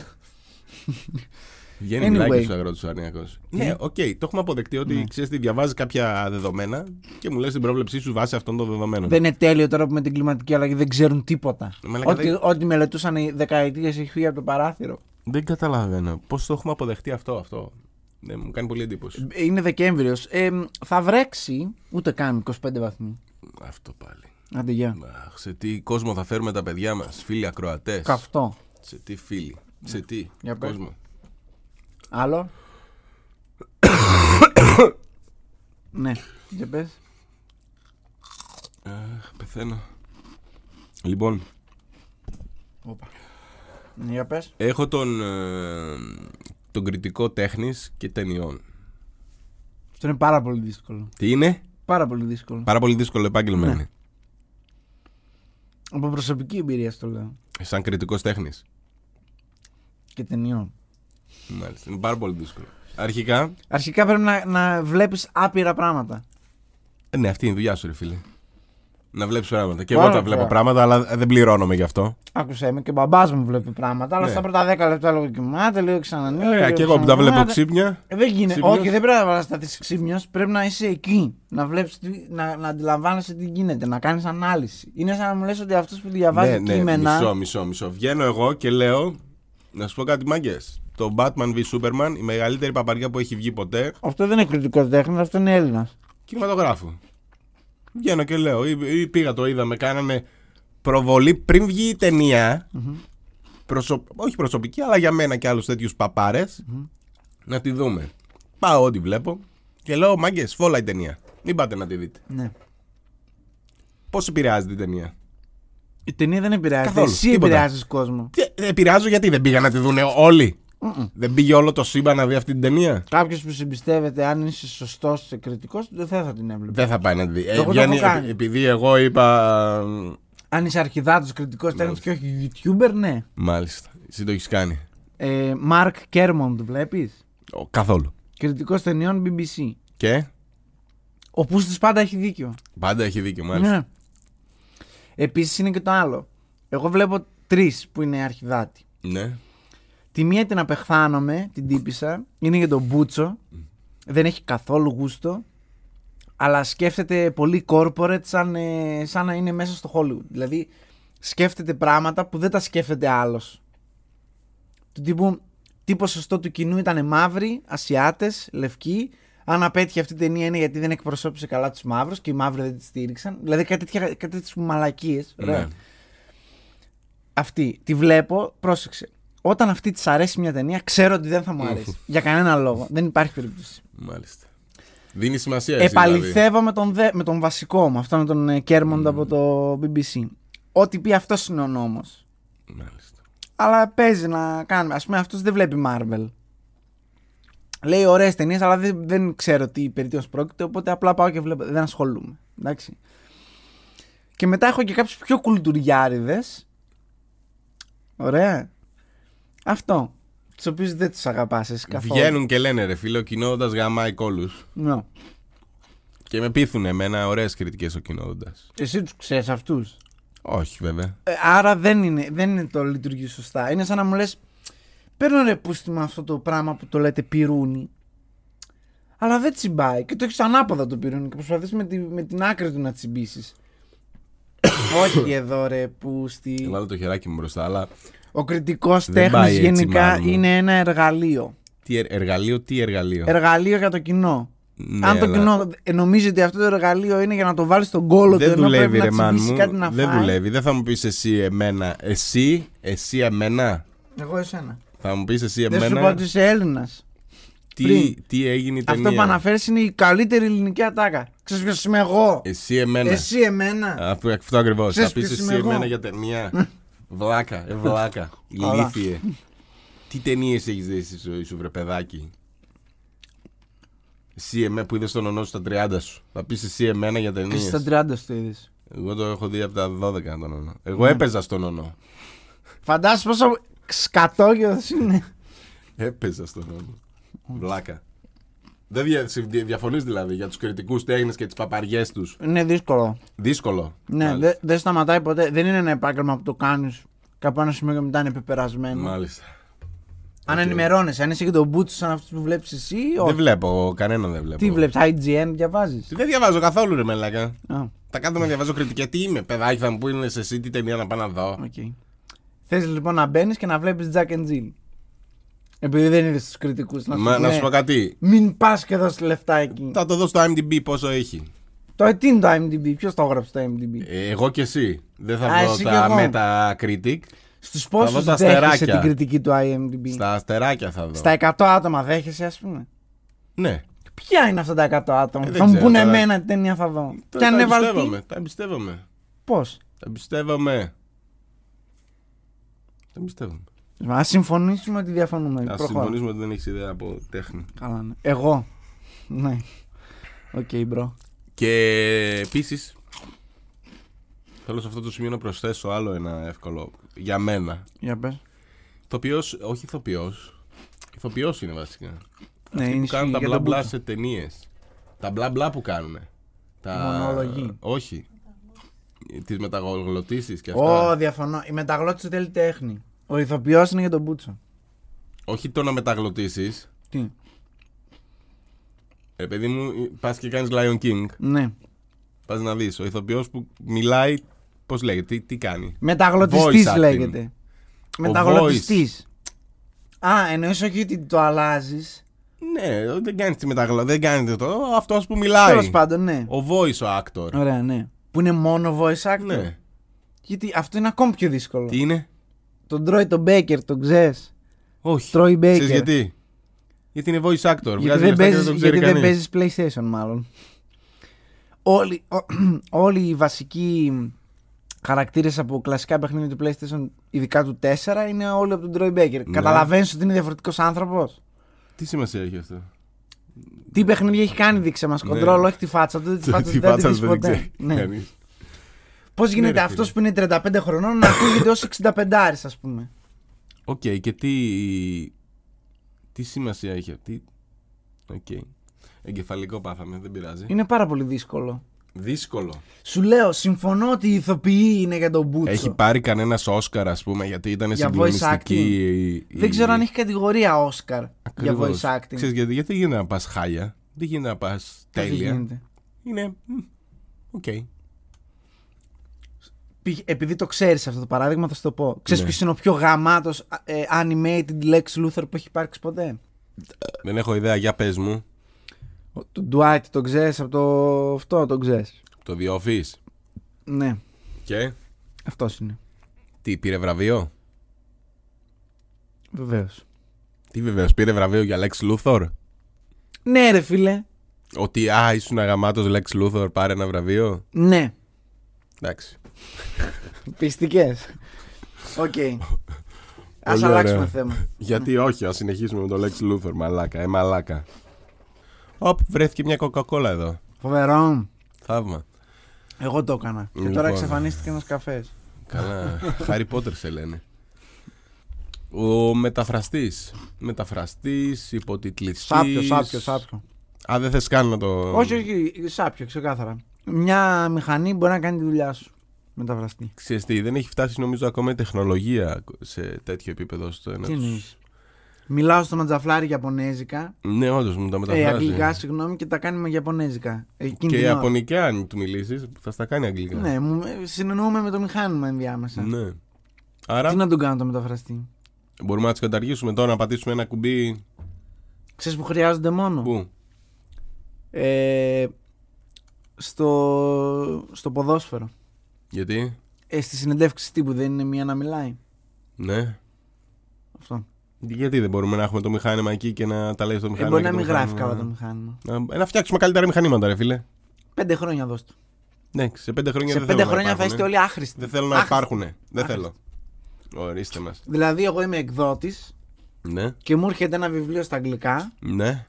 Speaker 2: Βγαίνει
Speaker 1: Anyway.
Speaker 2: μιλάει στους αγρότες ο Αρνιακός. Ναι, οκ, το έχουμε αποδεχτεί ότι
Speaker 1: Ναι.
Speaker 2: ξέρεις τι διαβάζει κάποια δεδομένα και μου λες την πρόβλεψή σου βάσει αυτών των δεδομένων.
Speaker 1: δεν είναι τέλειο τώρα που με την κλιματική αλλαγή δεν ξέρουν τίποτα.
Speaker 2: Μαλάκα,
Speaker 1: Ό,τι,
Speaker 2: δεν-
Speaker 1: ό,τι μελετούσαν οι δεκαετίες έχει φύγει από το παράθυρο.
Speaker 2: Δεν καταλαβαίνω. Πώς το έχουμε αποδεχτεί αυτό, αυτό; Δεν μου κάνει πολύ εντύπωση.
Speaker 1: Είναι Δεκέμβριος. Ε, θα βρέξει ούτε καν 25 βαθμοί.
Speaker 2: Αυτό πάλι.
Speaker 1: Άντε, γεια.
Speaker 2: Αχ, σε τι κόσμο θα φέρουμε τα παιδιά μας, φίλοι ακροατές;
Speaker 1: Καυτό.
Speaker 2: Σε τι φίλοι. Σε τι
Speaker 1: Για πες.
Speaker 2: κόσμο;
Speaker 1: Άλλο; ναι, για πες.
Speaker 2: Αχ, πεθαίνω. Λοιπόν,
Speaker 1: Όπα. Ναι, για πες.
Speaker 2: έχω τον, ε, τον κριτικό τέχνης και ταινιών.
Speaker 1: Αυτό είναι πάρα πολύ δύσκολο.
Speaker 2: Τι είναι;
Speaker 1: Πάρα πολύ δύσκολο.
Speaker 2: Πάρα πολύ δύσκολο επάγγελμα
Speaker 1: Ναι.
Speaker 2: είναι.
Speaker 1: Από προσωπική εμπειρία στο λέω.
Speaker 2: Σαν κριτικός τέχνης.
Speaker 1: Και ταινιών.
Speaker 2: Μάλιστα. Είναι πάρα πολύ δύσκολο. Αρχικά,
Speaker 1: Αρχικά πρέπει να, να βλέπεις άπειρα πράγματα.
Speaker 2: ε, ναι, αυτή είναι η δουλειά σου, ρε φίλε. Να βλέπεις πράγματα. Και
Speaker 1: Πάρα
Speaker 2: εγώ τα
Speaker 1: ωραία.
Speaker 2: βλέπω πράγματα, αλλά δεν πληρώνομαι γι' αυτό.
Speaker 1: Άκουσε με και ο μπαμπάς μου βλέπει πράγματα, αλλά
Speaker 2: Ναι.
Speaker 1: στα πρώτα 10 λεπτά λίγο κοιμάται, λίγο ξανανοίγει.
Speaker 2: Ε,
Speaker 1: λίγο
Speaker 2: και εγώ που τα βλέπω
Speaker 1: ξανακοιμάται.
Speaker 2: ξύπνια.
Speaker 1: Ε, δεν γίνεται.
Speaker 2: Ξύπνιος.
Speaker 1: Όχι, δεν πρέπει να σταθεί ξύπνιος. Πρέπει να είσαι εκεί. Να βλέπεις, να, να αντιλαμβάνεσαι τι γίνεται, να κάνεις ανάλυση. Είναι σαν να μου λες ότι αυτός που διαβάζει
Speaker 2: Ναι, ναι,
Speaker 1: κείμενα.
Speaker 2: μισό, μισό, μισό. Βγαίνω εγώ και λέω, να σου πω κάτι μάγκες. Το Batman v Superman, η μεγαλύτερη παπαριά που έχει βγει ποτέ,
Speaker 1: Αυτό δεν είναι κριτικός τέχνης, αυτό είναι Έλληνας.
Speaker 2: κινηματογράφου. Βγαίνω και λέω, ή, ή πήγα το είδαμε, κάνανε προβολή πριν βγει η ταινια προσω- όχι προσωπική, αλλά για μένα και άλλους τέτοιους παπάρες, να τη δούμε. Πάω ό,τι βλέπω και λέω, μάγκες, φόλα η ταινία. Μην πάτε να τη δείτε.
Speaker 1: Ναι.
Speaker 2: Πώς επηρεάζεται η ταινία;
Speaker 1: Η ταινία δεν επηρεάζει.
Speaker 2: Καθόλου,
Speaker 1: Εσύ
Speaker 2: τίποτα.
Speaker 1: επηρεάζεις κόσμο.
Speaker 2: Τι, δεν επηρεάζω γιατί δεν πήγαν να τη δουν όλοι; Δεν πήγε όλο το σύμπαν να δει αυτή την ταινία;
Speaker 1: Κάποιος που συμπιστεύεται, αν είσαι σωστός και κριτικός, δεν θα, θα την έβλεπε.
Speaker 2: Δεν θα πάει να τη δει. Ε,
Speaker 1: Εγώ το
Speaker 2: βγαίνει,
Speaker 1: έχω κάνει.
Speaker 2: επειδή εγώ είπα.
Speaker 1: Αν είσαι αρχιδάτο κριτικός τέχνης και όχι YouTuber, ναι.
Speaker 2: Μάλιστα. Εσύ το έχεις κάνει.
Speaker 1: Ε, Mark Kermond, βλέπεις;
Speaker 2: Ο, καθόλου.
Speaker 1: Κριτικός ταινιών BBC.
Speaker 2: Και;
Speaker 1: Ο Πούστης πάντα έχει δίκιο.
Speaker 2: πάντα έχει δίκιο, μάλιστα.
Speaker 1: Ναι. Επίσης είναι και το άλλο. Εγώ βλέπω τρεις που είναι αρχιδάτη.
Speaker 2: Ναι.
Speaker 1: Τη μία την απεχθάνομαι, την τύπησα. Είναι για τον Μπούτσο. Δεν έχει καθόλου γούστο. Αλλά σκέφτεται πολύ corporate σαν, ε, σαν να είναι μέσα στο Hollywood. Δηλαδή σκέφτεται πράγματα που δεν τα σκέφτεται άλλος. Του τύπου τι ποσοστό του κοινού ήταν μαύροι, Ασιάτες, λευκοί. Αν απέτυχε αυτή η ταινία είναι γιατί δεν εκπροσώπησε καλά τους μαύρους και οι μαύροι δεν τη στήριξαν. Δηλαδή κάτι τέτοια κάτι τέτοιες μαλακίες. Ωραία.
Speaker 2: ναι.
Speaker 1: Αυτή τη βλέπω, πρόσεξε. Όταν αυτή της αρέσει μια ταινία, ξέρω ότι δεν θα μου αρέσει. Για κανένα λόγο. Δεν υπάρχει περίπτωση.
Speaker 2: Μάλιστα. Δίνει σημασία εσύ, δηλαδή.
Speaker 1: Επαληθεύω με, τον δε, με τον βασικό μου, αυτό με τον ε, Κέρμοντ από το BBC. Ό,τι πει αυτός είναι ο νόμος.
Speaker 2: Μάλιστα.
Speaker 1: Αλλά παίζει να κάνουμε. Α πούμε, αυτός δεν βλέπει Marvel. Λέει ωραίες ταινίες, αλλά δεν, δεν ξέρω τι περί τίνος πρόκειται. Οπότε απλά πάω και βλέπω. Δεν ασχολούμαι. Εντάξει. Και μετά έχω και κάποιους πιο κουλτουριάριδες. Ωραία. Αυτό. Τους οποίους δεν τους αγαπάς εσύ καθόλου.
Speaker 2: Βγαίνουν και λένε ρε φίλε, ο κοινόδοντα γαμάει κόλου.
Speaker 1: Ναι.
Speaker 2: Και με πείθουν εμένα ωραίες κριτικές ο κοινόδοντα.
Speaker 1: Εσύ τους ξέρεις αυτούς;
Speaker 2: Όχι βέβαια.
Speaker 1: Ε, άρα δεν είναι, δεν είναι το λειτουργεί σωστά. Είναι σαν να μου λες: Παίρνω ρε πούστη με αυτό το πράγμα που το λέτε πυρούνι. Αλλά δεν τσιμπάει. Και το έχεις ανάποδα το πυρούνι και προσπαθείς με, τη, με την άκρη του να τσιμπήσεις. Όχι εδώ ρε πούστη.
Speaker 2: Βάλω το χεράκι μου μπροστά, αλλά.
Speaker 1: Ο κριτικός
Speaker 2: Δεν
Speaker 1: τέχνης
Speaker 2: πάει έτσι,
Speaker 1: γενικά
Speaker 2: μάλλον.
Speaker 1: είναι ένα εργαλείο.
Speaker 2: Τι ε- εργαλείο, τι εργαλείο;
Speaker 1: Εργαλείο για το κοινό.
Speaker 2: Ναι,
Speaker 1: Αν το
Speaker 2: αλλά
Speaker 1: κοινό ε, νομίζει ότι αυτό το εργαλείο είναι για να το βάλεις στον κόλο του
Speaker 2: Δεν
Speaker 1: ενώ
Speaker 2: δουλεύει,
Speaker 1: πρέπει
Speaker 2: ρε
Speaker 1: να
Speaker 2: μάν
Speaker 1: τσιμπήσεις
Speaker 2: μου.
Speaker 1: κάτι να
Speaker 2: Δεν
Speaker 1: φάει.
Speaker 2: δουλεύει. Δεν θα μου πεις εσύ εμένα. Εσύ, εσύ εμένα.
Speaker 1: Εγώ εσένα.
Speaker 2: Θα μου πεις εσύ
Speaker 1: Δεν σου
Speaker 2: εμένα.
Speaker 1: είπα ότι είσαι Έλληνας.
Speaker 2: Τι,
Speaker 1: πριν.
Speaker 2: τι έγινε η ταινία;
Speaker 1: Αυτό που αναφέρεις είναι η καλύτερη ελληνική ατάκα. Ξέρεις ποιος είμαι εγώ;
Speaker 2: Εσύ εμένα.
Speaker 1: Εσύ εμένα.
Speaker 2: Αυτό, αυτό ακριβώς.
Speaker 1: Ξέρεις
Speaker 2: Θα πεις
Speaker 1: ποιος
Speaker 2: εσύ
Speaker 1: είμαι εγώ;
Speaker 2: εμένα για ταινία. βλάκα, ε, βλάκα.
Speaker 1: Καλά.
Speaker 2: Ηλίθιε. Τι ταινίες έχεις δει εσύ στη ζωή σου, βρε παιδάκι; Εσύ εμένα που είδες τον ονό στα 30 σου. Θα πεις εσύ εμένα για
Speaker 1: Και
Speaker 2: ταινίες.
Speaker 1: εσύ στα 30 το είδες.
Speaker 2: Εγώ το έχω δει από τα 12 τον ονό.
Speaker 1: Ναι.
Speaker 2: Εγώ έπαιζα στον ονό.
Speaker 1: Φαντάσου πόσο σκατόγιο είναι.
Speaker 2: Έπαιζα στον ονό. Βλάκα. Δεν δια, διαφωνείς δηλαδή για τους κριτικούς τέχνε και τις παπαριές τους.
Speaker 1: Είναι δύσκολο.
Speaker 2: Δύσκολο.
Speaker 1: Ναι,
Speaker 2: Μάλιστα.
Speaker 1: δεν δεν σταματάει ποτέ. Δεν είναι ένα επάγγελμα που το κάνεις κάπου ένα σημείο και μετά είναι πεπερασμένο.
Speaker 2: Μάλιστα.
Speaker 1: Αν
Speaker 2: Οκ.
Speaker 1: ενημερώνεσαι, αν είσαι και τον μπούτσο σαν αυτούς που βλέπεις εσύ, ή
Speaker 2: Δεν
Speaker 1: όχι.
Speaker 2: βλέπω, κανέναν δεν βλέπω.
Speaker 1: Τι βλέπεις, IGN διαβάζεις;
Speaker 2: Δεν διαβάζω καθόλου ρε μαλάκα. Θα κάτσω να διαβάζω κριτική. Τι είμαι, παιδάκι, θα μου πούνε σε εσύ τι ταινία να πάω να δω.
Speaker 1: Okay. Θες λοιπόν να μπαίνεις και να βλέπεις Jack and Jill. Επειδή δεν είδες τους κριτικούς. Να,
Speaker 2: Μα,
Speaker 1: σου
Speaker 2: να
Speaker 1: πούνε,
Speaker 2: σου πω κάτι.
Speaker 1: Μην πας και δώσεις λεφτά εκεί.
Speaker 2: Θα το δω στο IMDb πόσο έχει.
Speaker 1: Το τι είναι το IMDb, ποιος το έγραψε το IMDb;
Speaker 2: Ε, Εγώ και εσύ. Δεν θα
Speaker 1: Α,
Speaker 2: δω
Speaker 1: εσύ
Speaker 2: τα
Speaker 1: κι εγώ.
Speaker 2: Metacritic.
Speaker 1: Στους πόσου
Speaker 2: δω τα
Speaker 1: δέχεσαι
Speaker 2: αστεράκια.
Speaker 1: την κριτική του IMDb;
Speaker 2: Στα αστεράκια θα δω.
Speaker 1: Στα 100 άτομα δέχεσαι, ας πούμε;
Speaker 2: Ναι.
Speaker 1: Ποια είναι αυτά τα 100 άτομα;
Speaker 2: Ε, δεν
Speaker 1: θα μου
Speaker 2: ξέρω
Speaker 1: πούνε
Speaker 2: τώρα.
Speaker 1: εμένα τι ταινία θα δω.
Speaker 2: Τα,
Speaker 1: Και αν
Speaker 2: τα
Speaker 1: έβαλε.
Speaker 2: εμπιστεύομαι. Τα εμπιστεύομαι.
Speaker 1: Πώς;
Speaker 2: Τα εμπιστεύομαι. Τα εμπιστεύομαι.
Speaker 1: Α συμφωνήσουμε ότι διαφωνούμε.
Speaker 2: Α
Speaker 1: Προχώρα.
Speaker 2: συμφωνήσουμε ότι δεν έχεις ιδέα από τέχνη.
Speaker 1: Καλά, ναι. Εγώ. ναι. OK, bro.
Speaker 2: Και επίσης. Θέλω σε αυτό το σημείο να προσθέσω άλλο ένα εύκολο για μένα.
Speaker 1: Για πες.
Speaker 2: Ηθοποιός, όχι ηθοποιός. Ηθοποιός είναι βασικά.
Speaker 1: Ναι,
Speaker 2: Αυτοί
Speaker 1: είναι
Speaker 2: που κάνουν τα
Speaker 1: ισχύει
Speaker 2: μπλα
Speaker 1: για τον
Speaker 2: μπλα
Speaker 1: μπούτσο.
Speaker 2: σε ταινίες. Τα μπλα μπλα που κάνουν. Τα...
Speaker 1: Μονολογοί.
Speaker 2: Όχι. Τις μεταγλωττίσεις και αυτά.
Speaker 1: Ω, διαφωνώ. Η μεταγλώττιση θέλει τέχνη. Ο ηθοποιός είναι για τον μπούτσο.
Speaker 2: Όχι το να μεταγλωτήσεις.
Speaker 1: Τι;
Speaker 2: Ε, παιδί μου, πας και κάνεις Lion King.
Speaker 1: Ναι.
Speaker 2: Πας να δεις. Ο ηθοποιός που μιλάει. Πώς λέγεται, τι, τι κάνει;
Speaker 1: Μεταγλωτιστής
Speaker 2: Voice acting.
Speaker 1: λέγεται.
Speaker 2: Ο
Speaker 1: Μεταγλωτιστής. Α, εννοείς όχι ότι το αλλάζεις.
Speaker 2: Ναι, δεν κάνεις τη μεταγλωτή. Δεν κάνεις το. Αυτός που μιλάει.
Speaker 1: Τέλος πάντων, ναι.
Speaker 2: Ο voice actor.
Speaker 1: Ωραία, ναι. Που είναι μόνο voice actor.
Speaker 2: Ναι.
Speaker 1: Γιατί αυτό είναι ακόμη πιο δύσκολο.
Speaker 2: Τι είναι;
Speaker 1: Τον τρώει τον Baker, τον ξέρεις;
Speaker 2: Όχι.
Speaker 1: Τρώει Baker.
Speaker 2: Ξέρεις γιατί; Γιατί είναι voice actor.
Speaker 1: Γιατί
Speaker 2: Βγάζει
Speaker 1: δεν,
Speaker 2: λεφτά και δεν
Speaker 1: παίζεις,
Speaker 2: το ξέρει
Speaker 1: γιατί δεν
Speaker 2: κανείς.
Speaker 1: παίζεις PlayStation μάλλον. Όλοι, ό- όλοι οι βασικοί χαρακτήρες από κλασικά παιχνίδια του PlayStation, ειδικά του 4, είναι όλοι από τον Troy Baker.
Speaker 2: Ναι.
Speaker 1: Καταλαβαίνεις ότι είναι διαφορετικός άνθρωπος;
Speaker 2: Τι σημασία έχει αυτό;
Speaker 1: Τι παιχνίδια έχει κάνει, δείξε μας κοντρόλ, όχι τη φάτσα του. Τη φάτσα
Speaker 2: Τι
Speaker 1: του δεν τη
Speaker 2: φάτσα
Speaker 1: δεις
Speaker 2: δεν
Speaker 1: ποτέ.
Speaker 2: ξέρει
Speaker 1: Ναι.
Speaker 2: Κανείς.
Speaker 1: Πώς γίνεται
Speaker 2: ρε
Speaker 1: αυτός
Speaker 2: φίλε.
Speaker 1: που είναι 35 χρονών να ακούγεται ως 65 ας πούμε;
Speaker 2: Οκ, και τι. Τι σημασία έχει. Τι... Οκ. Εγκεφαλικό πάθαμε, δεν πειράζει.
Speaker 1: Είναι πάρα πολύ δύσκολο.
Speaker 2: Δύσκολο.
Speaker 1: Σου λέω, συμφωνώ ότι οι ηθοποιοί είναι για τον μπούτσο.
Speaker 2: Έχει πάρει κανένας Όσκαρ, ας πούμε, γιατί ήταν
Speaker 1: Για voice
Speaker 2: συγκλονιστική.
Speaker 1: acting.
Speaker 2: η-
Speaker 1: Δεν ξέρω
Speaker 2: η-
Speaker 1: αν έχει κατηγορία Όσκαρ για
Speaker 2: Ακριβώς.
Speaker 1: voice acting.
Speaker 2: Ξέρεις γιατί, γιατί δεν γίνεται να πας χάλια. Δεν γίνεται να πας
Speaker 1: Πώς
Speaker 2: τέλεια.
Speaker 1: γίνεται;
Speaker 2: Είναι. μ, Οκ.
Speaker 1: Π- Επειδή το ξέρεις αυτό το παράδειγμα, θα σου το πω. Ξέρεις
Speaker 2: Ναι.
Speaker 1: ποιος είναι ο πιο γαμάτος ε, animated Lex Luthor που έχει υπάρξει ποτέ;
Speaker 2: Δεν έχω ιδέα, για πες μου.
Speaker 1: Ο- Τον Dwight τον ξέρεις από το. Αυτό τον ξέρεις.
Speaker 2: Το The Office.
Speaker 1: Ναι,
Speaker 2: Και;
Speaker 1: αυτός είναι.
Speaker 2: Τι, πήρε βραβείο;
Speaker 1: Βεβαίως.
Speaker 2: Τι βεβαίως, πήρε βραβείο για Lex Luthor;
Speaker 1: Ναι, ρε φίλε.
Speaker 2: Ότι α, ήσουν γαμάτος Lex Luthor, πάρε ένα βραβείο;
Speaker 1: Ναι.
Speaker 2: Εντάξει.
Speaker 1: Πιστικές. Οκ. Α
Speaker 2: Πολύ
Speaker 1: αλλάξουμε
Speaker 2: ωραία.
Speaker 1: θέμα.
Speaker 2: Γιατί όχι, ας συνεχίσουμε με το Lex Luthor, μαλάκα, ε, μαλάκα. Οπ, βρέθηκε μια κοκακόλα εδώ.
Speaker 1: Φοβερό.
Speaker 2: Θαύμα.
Speaker 1: Εγώ το έκανα. Και
Speaker 2: Λοιπόν.
Speaker 1: τώρα εξαφανίστηκε ένας καφές.
Speaker 2: Καλά. Χάρι Πότερ σε λένε. Ο μεταφραστής. Μεταφραστής, υποτιτλιστής.
Speaker 1: Σάπιο, σάπιο, σάπιο.
Speaker 2: Α, δεν θες καν να το...
Speaker 1: Όχι, όχι, σάπιο, ξεκάθαρα. Μια μηχανή μπορεί να κάνει τη δουλειά σου. Μεταφραστή.
Speaker 2: Ξέρεις τι, δεν έχει φτάσει νομίζω ακόμα η τεχνολογία σε τέτοιο επίπεδο στο ένα
Speaker 1: Τι
Speaker 2: τους-
Speaker 1: εννοείς; Μιλάω στο Ματζαφλάρι Ιαπωνέζικα.
Speaker 2: Ναι, όντως μου τα
Speaker 1: Ε,
Speaker 2: μεταφράζει.
Speaker 1: αγγλικά, συγγνώμη, και τα κάνει με Ιαπωνέζικα. Εκείνη
Speaker 2: Και
Speaker 1: την ώρα.
Speaker 2: Ιαπωνικά αν του μιλήσεις θα στα κάνει αγγλικά.
Speaker 1: Ναι, μου, ε, συνεννοούμε με το μηχάνημα ενδιάμεσα.
Speaker 2: Ναι. Άρα
Speaker 1: Τι να τον κάνω το μεταφραστή;
Speaker 2: μπορούμε να τις καταργήσουμε τώρα, να πατήσουμε ένα κουμπί.
Speaker 1: Ξέρεις που χρειάζονται μόνο;
Speaker 2: Πού;
Speaker 1: Ε, στο, στο ποδόσφαιρο.
Speaker 2: Γιατί;
Speaker 1: Ε, στη συνεντεύξη τύπου δεν είναι μία να μιλάει.
Speaker 2: Ναι.
Speaker 1: Αυτό.
Speaker 2: Γιατί δεν μπορούμε να έχουμε το μηχάνημα εκεί και να τα λέει στο
Speaker 1: Ε,
Speaker 2: μηχάνημα.
Speaker 1: μπορεί
Speaker 2: και
Speaker 1: να
Speaker 2: το
Speaker 1: μην γράφει
Speaker 2: μηχάνημα-
Speaker 1: καλά το μηχάνημα.
Speaker 2: Να, να φτιάξουμε καλύτερα μηχανήματα, ρε φίλε.
Speaker 1: Πέντε χρόνια δώσ' του.
Speaker 2: Ναι, σε πέντε χρόνια
Speaker 1: Σε
Speaker 2: δεν
Speaker 1: πέντε
Speaker 2: θέλω να
Speaker 1: χρόνια θα
Speaker 2: υπάρχουνε.
Speaker 1: είστε όλοι άχρηστοι.
Speaker 2: Δεν θέλω να
Speaker 1: Άχρηστοι.
Speaker 2: υπάρχουν. Δεν
Speaker 1: Άχρηστοι.
Speaker 2: θέλω. Ορίστε μας.
Speaker 1: Δηλαδή, εγώ είμαι εκδότης
Speaker 2: Ναι,
Speaker 1: και μου έρχεται ένα βιβλίο στα αγγλικά
Speaker 2: ναι.